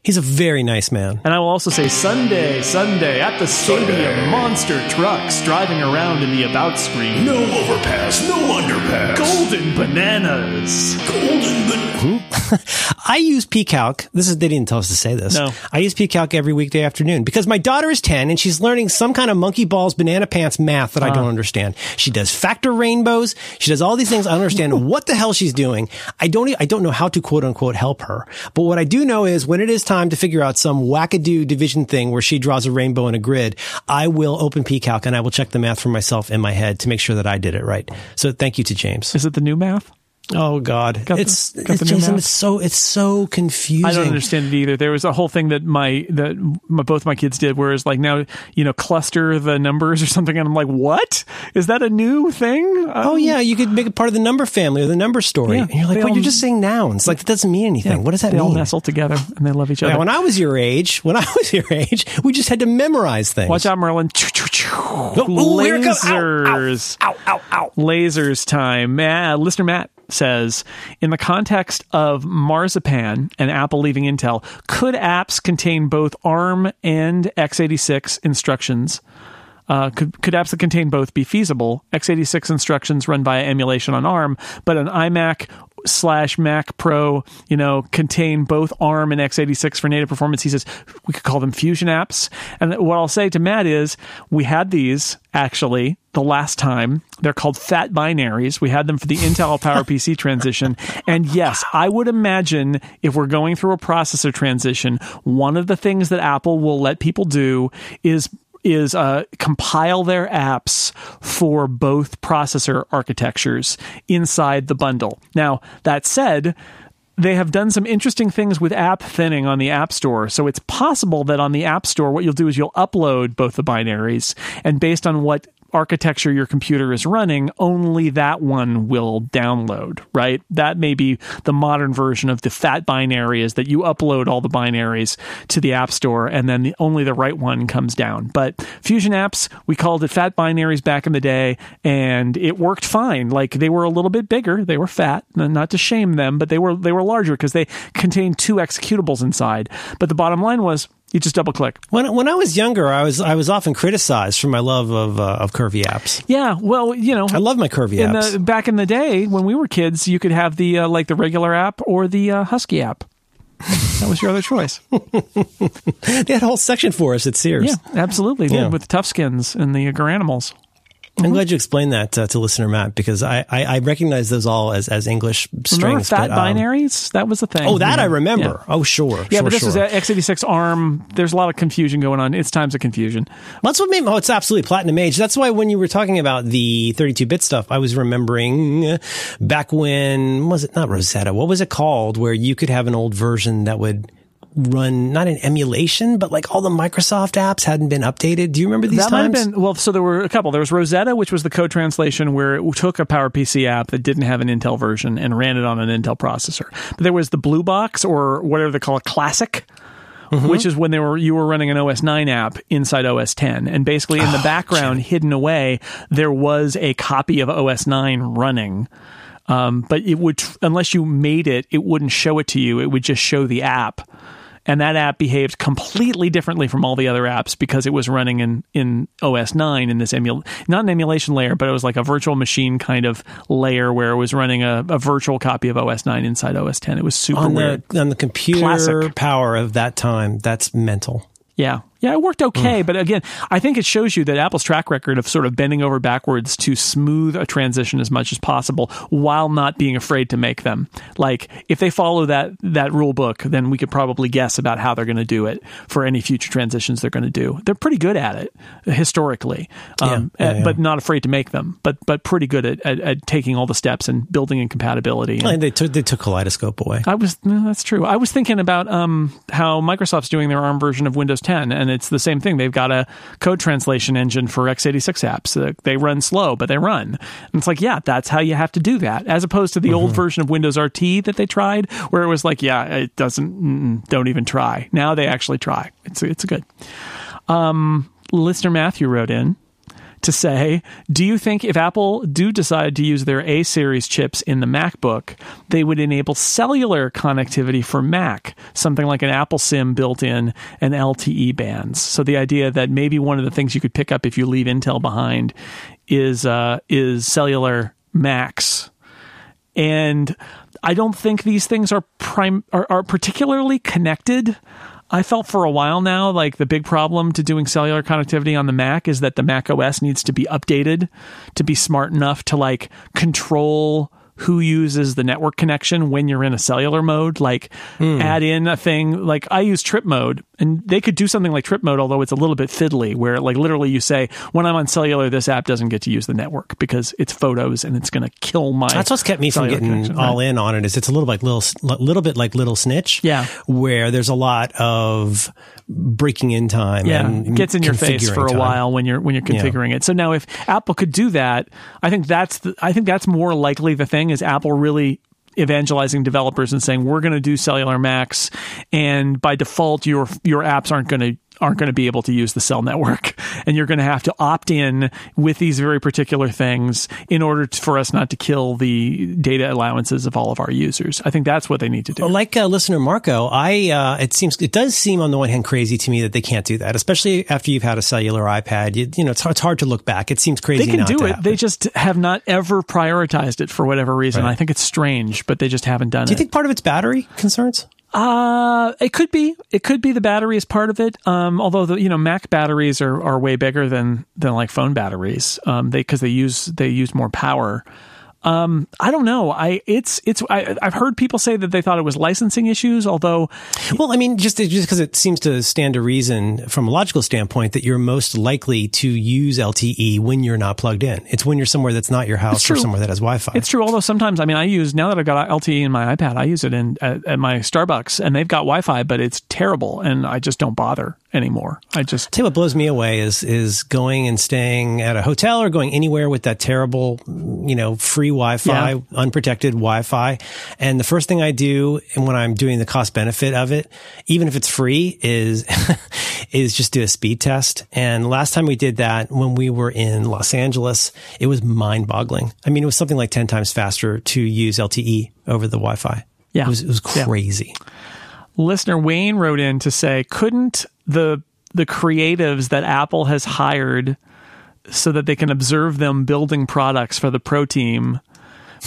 He's a very nice man. And I will also say Sunday, Sunday at the stadium, monster trucks driving around in the about screen. No overpass, no underpass. Golden bananas. Golden but I use pCalc. This is they didn't tell us to say this. No. I use pCalc every weekday afternoon because my daughter is 10 and she's learning some kind of monkey balls banana pants math that I don't ah. understand. She does factor rainbows. She does all these things. I don't understand what the hell she's doing. I don't e- I don't know how to quote unquote help her. But what I do know is when it is time to figure out some wackadoo division thing where she draws a rainbow in a grid, I will open pCalc and I will check the math for myself in my head to make sure that I did it right. So thank you to James. Is it the new math? Oh God, Got the- it's, got it's the Jason. It's so it's so confusing. I don't understand it either. There was a whole thing that my that my, both my kids did, where it's like now you know cluster the numbers or something, and I'm like, what is that a new thing? Oh um, yeah, you could make it part of the number family or the number story. Yeah, and you're like, they well, all- you're just saying nouns. Like that doesn't mean anything. what does that mean? they all nestle together and they love each other. Yeah, when I was your age, when I was your age, we just had to memorize things. Watch out, Merlin! Oh, ooh, here. Ow, ow, Lasers. Ow, ow, ow. lasers time. Matt, listener Matt says, in the context of marzipan and Apple leaving Intel, could apps contain both ARM and x86 instructions? Uh, could, could apps that contain both be feasible? x86 instructions run via emulation on ARM, but an iMac slash Mac Pro, you know, contain both ARM and x86 for native performance. He says we could call them fusion apps. And what I'll say to Matt is we had these actually the last time. They're called fat binaries. We had them for the Intel PowerPC transition. And yes, I would imagine if we're going through a processor transition, one of the things that Apple will let people do is is uh, compile their apps for both processor architectures inside the bundle. Now, that said, they have done some interesting things with app thinning on the App Store. So it's possible that on the App Store, what you'll do is you'll upload both the binaries, and based on what architecture your computer is running, only that one will download, right? That may be the modern version of the fat binary is that you upload all the binaries to the App Store and then the, only the right one comes down. But Fusion apps, we called it fat binaries back in the day and it worked fine. Like they were a little bit bigger, they were fat, not to shame them, but they were they were larger because they contained two executables inside. But the bottom line was you just double click. When when I was younger, I was I was often criticized for my love of uh, of curvy apps. Yeah, well, you know, I love my curvy in apps. the back in the day when we were kids, you could have the uh, like the regular app or the uh, Husky app. That was your other choice. They had a whole section for us at Sears. Yeah, absolutely. Yeah. With Toughskins and the Garanimals. I'm glad you explained that uh, to listener Matt because I, I, I recognize those all as, as English strings. Remember fat but, um, binaries? That was a thing. Oh, that Yeah. I remember. Yeah. Oh, sure. Yeah, sure, but this sure. was x86 ARM. There's a lot of confusion going on. It's times of confusion. That's what made oh, it's absolutely platinum age. That's why when you were talking about the 32 bit stuff, I was remembering back when was it not Rosetta? What was it called? Where you could have an old version that would run not an emulation, but like all the Microsoft apps hadn't been updated. Do you remember these that might times? have been well. So there were a couple. There was Rosetta, which was the code translation where it took a PowerPC app that didn't have an Intel version and ran it on an Intel processor. But there was the Blue Box or whatever they call it, Classic. Mm-hmm. Which is when they were you were running an OS 9 app inside OS 10, and basically Oh, in the background, hidden away, there was a copy of OS 9 running. Um, but it would unless you made it, it wouldn't show it to you. It would just show the app and that app behaved completely differently from all the other apps because it was running in in OS 9 in this emul not an emulation layer, but it was like a virtual machine kind of layer where it was running a, a virtual copy of OS 9 inside OS 10. It was super on weird. the on the computer Classic. power of that time. That's mental. Yeah. Yeah, it worked okay, but again, I think it shows you that Apple's track record of sort of bending over backwards to smooth a transition as much as possible while not being afraid to make them. Like if they follow that that rule book, then we could probably guess about how they're going to do it for any future transitions they're going to do. They're pretty good at it historically, um, Yeah, yeah, uh, yeah. but not afraid to make them. But but pretty good at, at, at taking all the steps and building in compatibility. and- And they took they took Kaleidoscope away. I was no, that's true. I was thinking about um, how Microsoft's doing their ARM version of Windows 10, and it's the same thing. They've got a code translation engine for x86 apps. They run slow, but they run. And it's like, yeah, that's how you have to do that, as opposed to the old version of Windows RT that they tried, where it was like, yeah, it doesn't. Don't even try. Now they actually try. It's it's good. Um, listener Matthew wrote in to say, do you think if Apple do decide to use their A series chips in the MacBook, they would enable cellular connectivity for Mac, something like an Apple SIM built in and LTE bands? So the idea that maybe one of the things you could pick up if you leave Intel behind is uh, is cellular Macs and I don't think these things are prime are, are particularly connected. I felt for a while now like the big problem to doing cellular connectivity on the Mac is that the Mac OS needs to be updated to be smart enough to like control who uses the network connection when you're in a cellular mode. Like hmm. add in a thing like I use TripMode and they could do something like TripMode although it's a little bit fiddly where like literally you say when I'm on cellular this app doesn't get to use the network because it's photos and it's going to kill my That's what's kept me from getting all right? in on it. Is it's a little like little, little bit like Little Snitch, Yeah. where there's a lot of breaking in time. yeah, and gets in your face for a time. while when you're when you're configuring it. So now, if Apple could do that, I think that's the, I think that's more likely the thing is Apple really evangelizing developers and saying we're going to do cellular max and by default your your apps aren't going to aren't going to be able to use the cell network and you're going to have to opt in with these very particular things in order to, for us not to kill the data allowances of all of our users i think that's what they need to do Like uh, listener Marco, I uh, it seems it does seem on the one hand crazy to me that they can't do that, especially after you've had a cellular iPad. You, you know, it's, it's hard to look back. It seems crazy. they can do it. happen. They just have not ever prioritized it for whatever reason. Right. I think it's strange, but they just haven't done it. do you it. think part of it's battery concerns? Uh, it could be. It could be the battery is part of it. Um, although the you know Mac batteries are, are way bigger than than like phone batteries. Um, they because they use they use more power. Um, I don't know. I it's it's I, I've heard people say that they thought it was licensing issues. Although Well, I mean, just just because it seems to stand to reason from a logical standpoint that you're most likely to use LTE when you're not plugged in. It's when you're somewhere that's not your house or somewhere that has Wi-Fi. It's true. Although sometimes, I mean, I use now that I've got LTE in my iPad, I use it in at, at my Starbucks, and they've got Wi-Fi, but it's terrible, and I just don't bother anymore. I just tell you what blows me away is is going and staying at a hotel or going anywhere with that terrible, you know, free Wi-Fi, Yeah. unprotected Wi-Fi. And the first thing I do, and when I'm doing the cost benefit of it, even if it's free, is is just do a speed test. And last time we did that, when we were in Los Angeles, it was mind boggling. I mean, it was something like ten times faster to use LTE over the Wi-Fi. Yeah. it was, it was Yeah. crazy. listener Wayne wrote in to say, couldn't the the creatives that Apple has hired so that they can observe them building products for the pro team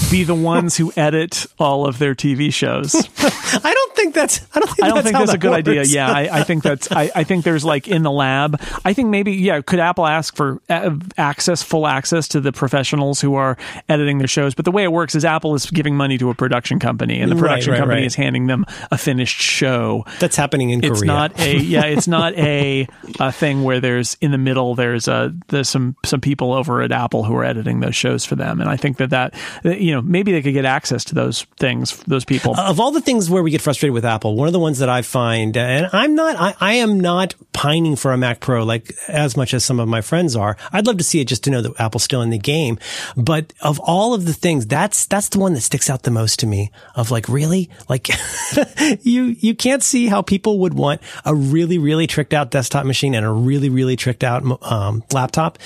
be the ones who edit all of their TV shows? I don't think think that's. I don't think. I don't that's think that's a that good idea. Yeah, I, I think that's. I, I think there's like in the lab. I think maybe yeah. Could Apple ask for uh, access, full access to the professionals who are editing their shows? But the way it works is Apple is giving money to a production company, and the production right, company right. is handing them a finished show. That's happening in It's Korea. not a yeah. It's not a, a thing where there's in the middle. There's a there's some some people over at Apple who are editing those shows for them, and I think that that you know maybe they could get access to those things. Those people. of all the things where we get frustrated with Apple, one of the ones that I find, and I'm not, I, I am not pining for a Mac Pro like as much as some of my friends are. I'd love to see it just to know that Apple's still in the game. But of all of the things, that's, that's the one that sticks out the most to me of like, really? Like you, you can't see how people would want a really, really tricked out desktop machine and a really, really tricked out, um, laptop.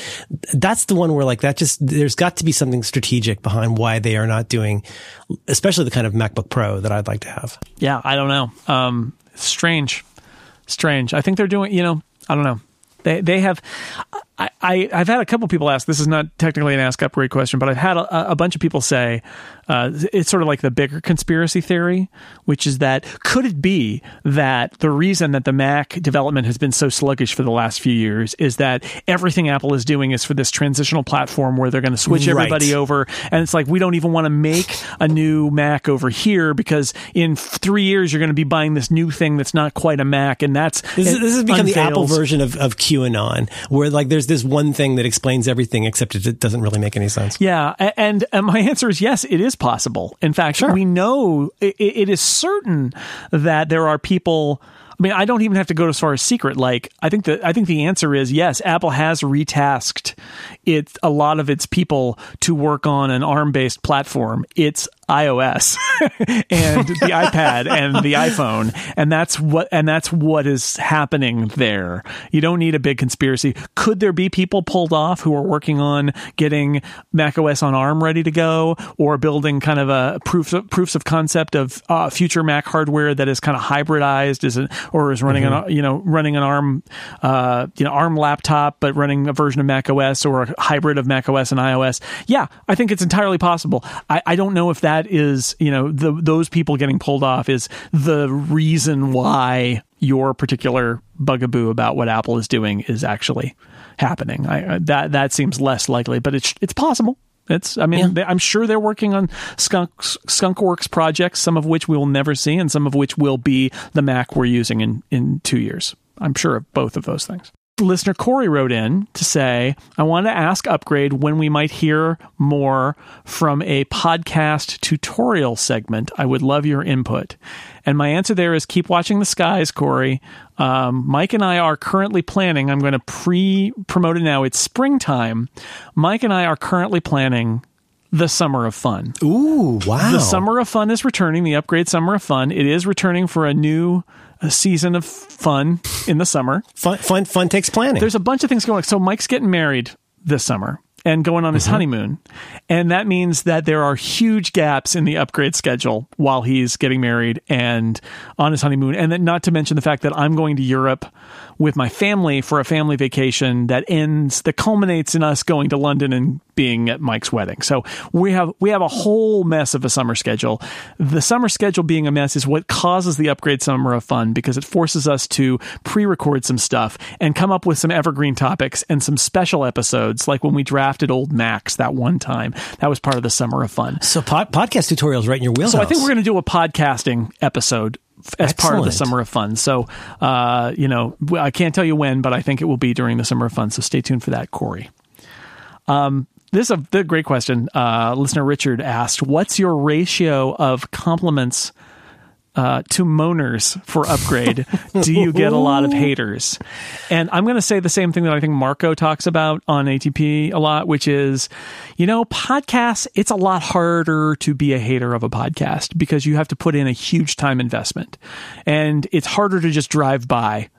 That's the one where like that just, there's got to be something strategic behind why they are not doing, especially the kind of MacBook Pro that I'd like to have. Yeah, I don't know. Um, strange, strange. I think they're doing. You know, I don't know. They they have. I, I I've had a couple people ask. This is not technically an ask upgrade question, but I've had a, a bunch of people say uh, it's sort of like the bigger conspiracy theory, which is that could it be that the reason that the Mac development has been so sluggish for the last few years is that everything Apple is doing is for this transitional platform where they're going to switch Right. everybody over, and it's like we don't even want to make a new Mac over here because in three years you're going to be buying this new thing that's not quite a Mac, and that's This, is this has become the Apple version of, of QAnon, where like there's this one thing that explains everything, except it, doesn't really make any sense. Yeah, and, and my answer is yes, it is possible. In fact, we know it, it is certain that there are people. I mean, I don't even have to go as far as secret. Like, I think that I think the answer is yes. Apple has retasked it a lot of its people to work on an ARM-based platform. It's iOS and the iPad and the iPhone, and that's what and that's what is happening there. You don't need a big conspiracy. Could there be people pulled off who are working on getting macOS on ARM ready to go, or building kind of a proofs of, proofs of concept of uh, future Mac hardware that is kind of hybridized, is it, or is running an you know running an ARM uh, you know ARM laptop, but running a version of macOS or a hybrid of macOS and iOS? Yeah, I think it's entirely possible. I, I don't know if that is you know the, those people getting pulled off is the reason why your particular bugaboo about what Apple is doing is actually happening. I, that that seems less likely, but it's it's possible. It's I mean they, I'm sure they're working on Skunk Skunkworks projects, some of which we will never see, and some of which will be the Mac we're using in in two years. I'm sure of both of those things. Listener Corey wrote in to say, I wanted to ask Upgrade when we might hear more from a podcast tutorial segment. I would love your input. And my answer there is keep watching the skies, Corey. Um, Mike and I are currently planning, I'm going to pre promote it now. It's springtime. Mike and I are currently planning the Summer of Fun. Ooh, wow! The Summer of Fun is returning, the Upgrade Summer of Fun. It is returning for a new uh, season of fun in the summer. fun, fun, fun takes planning. There's a bunch of things going on. So Mike's getting married this summer and going on his mm-hmm. honeymoon. And that means that there are huge gaps in the upgrade schedule while he's getting married and on his honeymoon. And then not to mention the fact that I'm going to Europe with my family for a family vacation that ends that culminates in us going to London and being at Mike's wedding. So we have we have a whole mess of a summer schedule. The summer schedule being a mess is what causes the upgrade summer of fun because it forces us to pre-record some stuff and come up with some evergreen topics and some special episodes like when we drafted old Macs that one time. That was part of the summer of fun. so pod, podcast tutorials right in your wheelhouse. So I think we're going to do a podcasting episode as part of the summer of fun. So, uh, you know, I can't tell you when, but I think it will be during the summer of fun. So stay tuned for that, Corey. Um, this is a the great question. Uh, listener Richard asked, "What's your ratio of compliments uh, to moaners for upgrade? Do you get a lot of haters?" And I'm going to say the same thing that I think Marco talks about on ATP a lot, which is, you know, podcasts. It's a lot harder to be a hater of a podcast because you have to put in a huge time investment, and it's harder to just drive by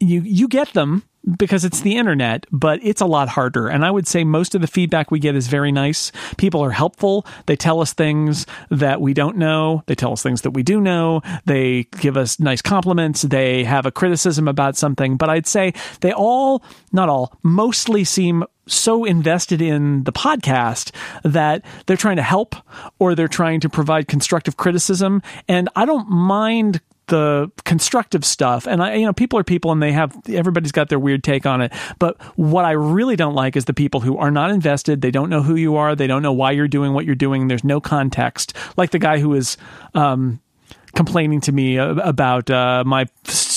you you get them because it's the internet, but it's a lot harder. And I would say most of the feedback we get is very nice. People are helpful. They tell us things that we don't know. They tell us things that we do know. They give us nice compliments. They have a criticism about something. But I'd say they all, not all, mostly seem so invested in the podcast that they're trying to help or they're trying to provide constructive criticism. And I don't mind the constructive stuff. And i you know people are people and they have everybody's got their weird take on it. But what i really don't like is the people who are not invested. They don't know who you are. They don't know why you're doing what you're doing. There's no context. Like the guy who is um, complaining to me about uh, my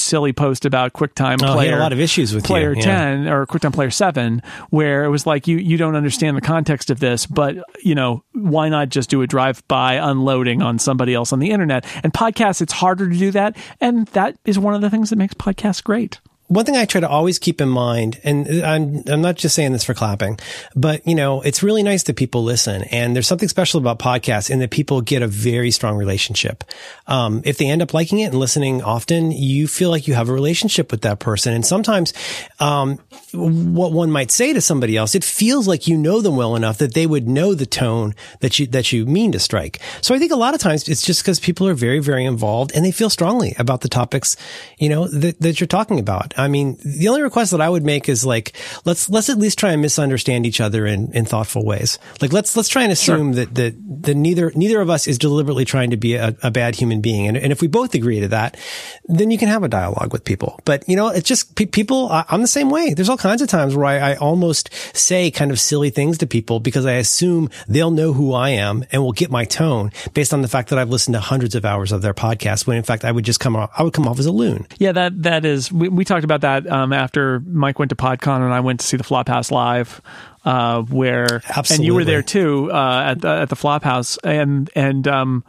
silly post about QuickTime oh, Player. a lot of issues with Player you. Yeah. 10 or QuickTime Player 7, where it was like, you, you don't understand the context of this, but, you know, why not just do a drive by unloading on somebody else on the internet? And podcasts, it's harder to do that. And that is one of the things that makes podcasts great one thing I try to always keep in mind, and I'm, I'm not just saying this for clapping, but you know, it's really nice that people listen. And there's something special about podcasts in that people get a very strong relationship. Um, if they end up liking it and listening often, you feel like you have a relationship with that person. And sometimes, um, what one might say to somebody else, it feels like you know them well enough that they would know the tone that you, that you mean to strike. So I think a lot of times it's just because people are very, very involved and they feel strongly about the topics, you know, that, that you're talking about. I mean, the only request that I would make is like, let's, let's at least try and misunderstand each other in, in thoughtful ways. Like, let's, let's try and assume sure. that, that, that neither, neither of us is deliberately trying to be a, a bad human being. And, and if we both agree to that, then you can have a dialogue with people. But, you know, it's just pe- people, I, am the same way. There's all kinds of times where I, I almost say kind of silly things to people because I assume they'll know who I am and will get my tone based on the fact that I've listened to hundreds of hours of their podcast when in fact I would just come off, I would come off as a loon. Yeah, that, that is, we, we talked about that um, after Mike went to PodCon and I went to see the Flophouse live. Uh, where Absolutely. and you were there too uh, at the at the Flophouse, and and um,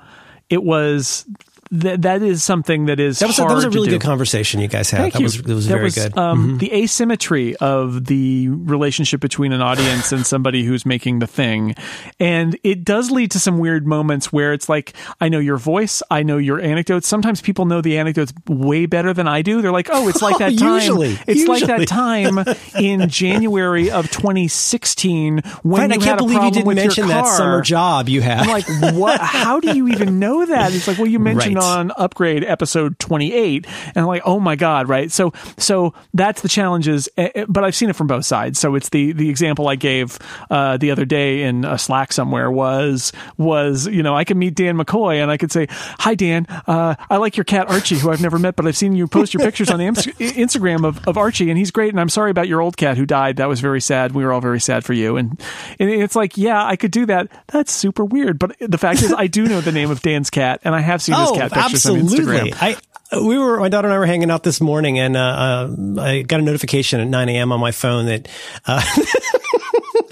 it was that that is something that is that was, a, that was a really good conversation you guys had. Thank that you. was it was that very was, good. Um, mm-hmm. The asymmetry of the relationship between an audience and somebody who's making the thing, and it does lead to some weird moments where it's like I know your voice, I know your anecdotes. Sometimes people know the anecdotes way better than I do. They're like, oh, it's like that time. usually, it's usually. like that time in January of 2016 when right, I can't believe you didn't mention that summer job you had. I'm like, what? How do you even know that? It's like, well, you mentioned Right. On Upgrade episode 28, and I'm like, oh my god, right? So, so that's the challenges. eh, eh, But I've seen it from both sides. So it's the the example I gave uh, the other day in a Slack somewhere was was you know I could meet Dan McCoy and I could say, hi Dan, uh, I like your cat Archie, who I've never met, but I've seen you post your pictures on the Instagram of, of Archie, and he's great. And I'm sorry about your old cat who died. That was very sad. We were all very sad for you. And, and it's like, yeah, I could do that. That's super weird. But the fact is, I do know the name of Dan's cat, and I have seen his oh, absolutely. on Instagram. I we were my daughter and I were hanging out this morning, and uh, uh, I got a notification at 9 a.m. on my phone that. Uh,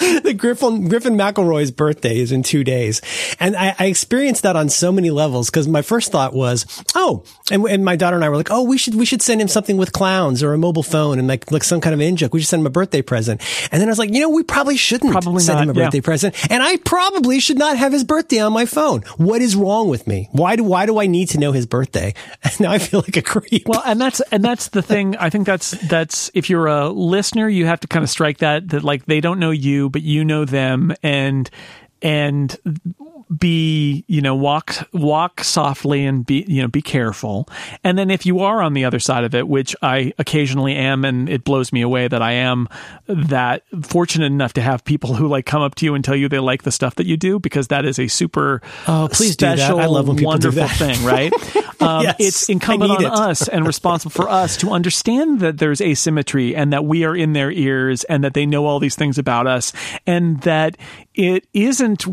that Griffin Griffin McElroy's birthday is in two days, and I, I experienced that on so many levels. Because my first thought was, oh, and, and my daughter and I were like, oh, we should we should send him something with clowns or a mobile phone and like like some kind of in joke. We should send him a birthday present. And then I was like, you know, we probably shouldn't Probably send him a not, yeah. birthday present, and I probably should not have his birthday on my phone. What is wrong with me? Why do why do I need to know his birthday? And now I feel like a creep. Well, and that's and that's the thing. I think that's that's if you're a listener, you have to kind of strike that that like they don't know you, but you know them, and and be you know walk walk softly and be you know be careful and then if you are on the other side of it which i occasionally am and it blows me away that i am that fortunate enough to have people who like come up to you and tell you they like the stuff that you do because that is a super Oh, please do that. special I love when people do wonderful that. thing right um, Yes, it's incumbent on it. us and responsible for us to understand that there's asymmetry and that we are in their ears and that they know all these things about us and that it isn't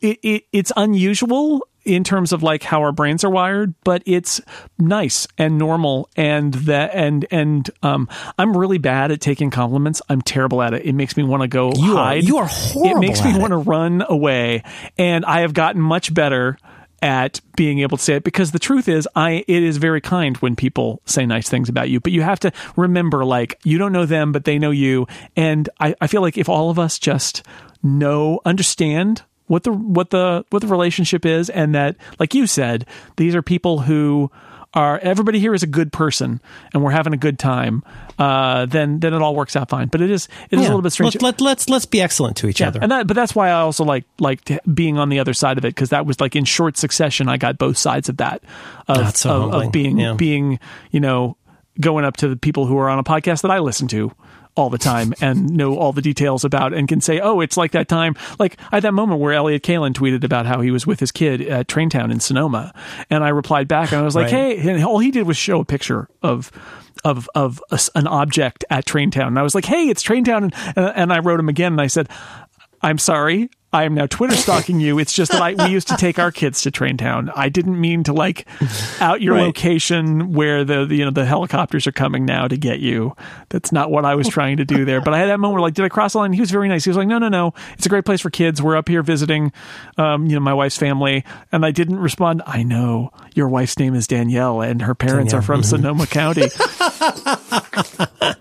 it, it it's unusual in terms of like how our brains are wired but it's nice and normal and that and and um i'm really bad at taking compliments. I'm terrible at it. It makes me want to go You are- hide. You are horrible. it makes me want to run away. And i have gotten much better at being able to say it because the truth is I it is very kind when people say nice things about you but you have to remember like you don't know them but they know you. And I, I feel like if all of us just know understand what the what the what the relationship is and that like you said these are people who are everybody here is a good person and we're having a good time, uh, then then it all works out fine. But it is it is a little bit strange. Let, let, let's let's be excellent to each Yeah, other. and that, but that's why I also like like being on the other side of it because that was like in short succession. I got both sides of that of, so of, of being Yeah. being you know going up to the people who are on a podcast that I listen to all the time and know all the details about and can say, oh, it's like that time. Like I had that moment where Elliott Kalan tweeted about how he was with his kid at Traintown in Sonoma, and I replied back and I was like, Right. hey, and all he did was show a picture of. Of of a an object at Traintown, and I was like, "Hey, it's Traintown," and, and I wrote him again, and I said, I'm sorry. I am now Twitter stalking you. It's just that I, we used to take our kids to Train Town. I didn't mean to like out your Right. location where the, the you know the helicopters are coming now to get you. That's not what I was trying to do there. But I had that moment where like, did I cross the line? He was very nice. He was like, no, no, no. It's a great place for kids. We're up here visiting, um, you know, my wife's family. And I didn't respond. I know your wife's name is Danielle, and her parents are from Sonoma County.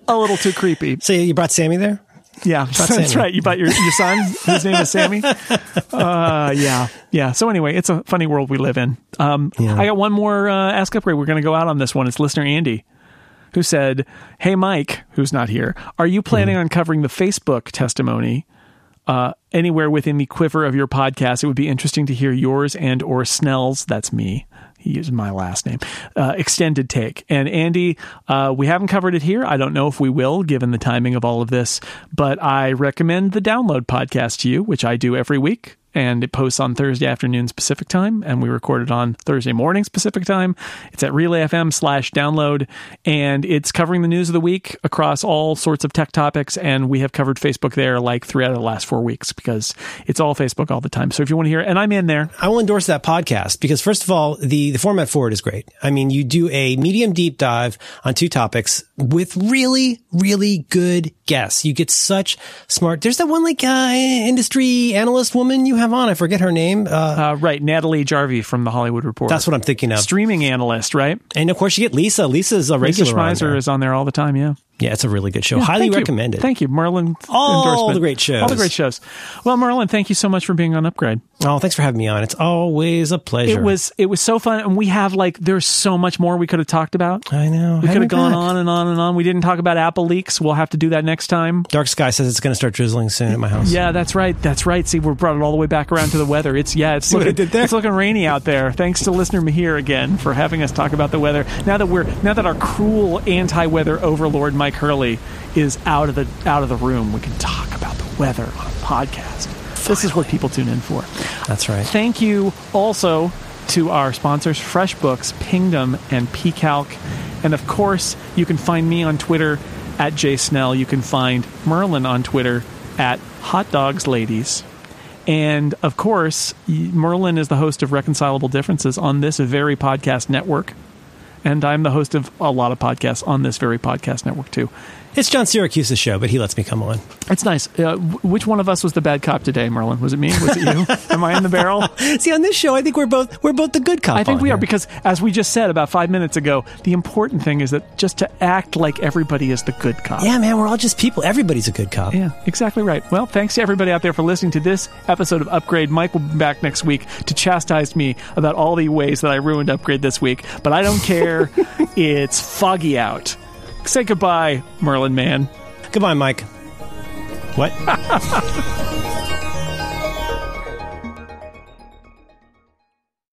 a little too creepy. so you brought Sammy there? Yeah, that's Sammy. right. You bought your, your son, whose name is Sammy. Uh, yeah, yeah. So anyway, it's a funny world we live in. Um, I got one more uh, ask upgrade. We're going to go out on this one. It's listener Andy, who said, "Hey Mike, who's not here, are you planning on covering the Facebook testimony?" Uh, anywhere within the quiver of your podcast, it would be interesting to hear yours and or Snell's. That's me. He my last name. Uh, extended take. And Andy, uh, we haven't covered it here. I don't know if we will, given the timing of all of this. But I recommend the Download podcast to you, which I do every week. And it posts on Thursday afternoons Pacific time, and we record it on Thursday mornings Pacific time. It's at Relay FM slash download, and it's covering the news of the week across all sorts of tech topics. And we have covered Facebook there like three out of the last four weeks because it's all Facebook all the time. So if you want to hear, it, and I'm in there, I will endorse that podcast because first of all, the, the format for it is great. I mean, you do a medium deep dive on two topics with really, really good guests. You get such smart. There's that one like uh, industry analyst woman you have on. I forget her name. Uh, uh, right? Natalie Jarvey from the Hollywood Report. that's what I'm thinking of. streaming analyst, right? And of course, you get Lisa. Lisa's a Lisa regular. on Schmeiser there. is on there all the time. Yeah. Yeah, it's a really good show. Yeah, Highly recommend it. Thank you, Merlin. All endorsement. the great shows. All the great shows. Well, Merlin, thank you so much for being on Upgrade. Oh, thanks for having me on. It's always a pleasure. It was it was so fun, and we have like there's so much more we could have talked about. I know. We could have gone on and on and on. We didn't talk about Apple leaks. We'll have to do that next time. Dark Sky says it's going to start drizzling soon at my house. Yeah, that's right. That's right. See, we brought it all the way back around to the weather. It's yeah, it's looking, it's looking rainy out there. Thanks to listener Mahir again for having us talk about the weather. Now that we're now that our cruel anti-weather overlord Mike Hurley is out of the out of the room, we can talk about the weather on a podcast. This is what people tune in for. That's right. Thank you also to our sponsors, FreshBooks, Pingdom, and PCalc. And of course, you can find me on Twitter at jsnell. You can find Merlin on Twitter at Hot Dogs Ladies. And of course, Merlin is the host of Reconcilable Differences on this very podcast network. And I'm the host of a lot of podcasts on this very podcast network, too. It's John Siracusa's show, but he lets me come on. It's nice. Uh, wh- which one of us was the bad cop today, Merlin? Was it me? Was it you? Am I in the barrel? See, on this show, I think we're both we're both the good cop. I think we are because, as we just said about five minutes ago, the important thing is that just to act like everybody is the good cop. yeah, man, we're all just people. Everybody's a good cop. Yeah, exactly right. Well, thanks to everybody out there for listening to this episode of Upgrade. Mike will be back next week to chastise me about all the ways that I ruined Upgrade this week, but I don't care. it's foggy out. Say goodbye, Merlin Mann. Goodbye, Mike. What?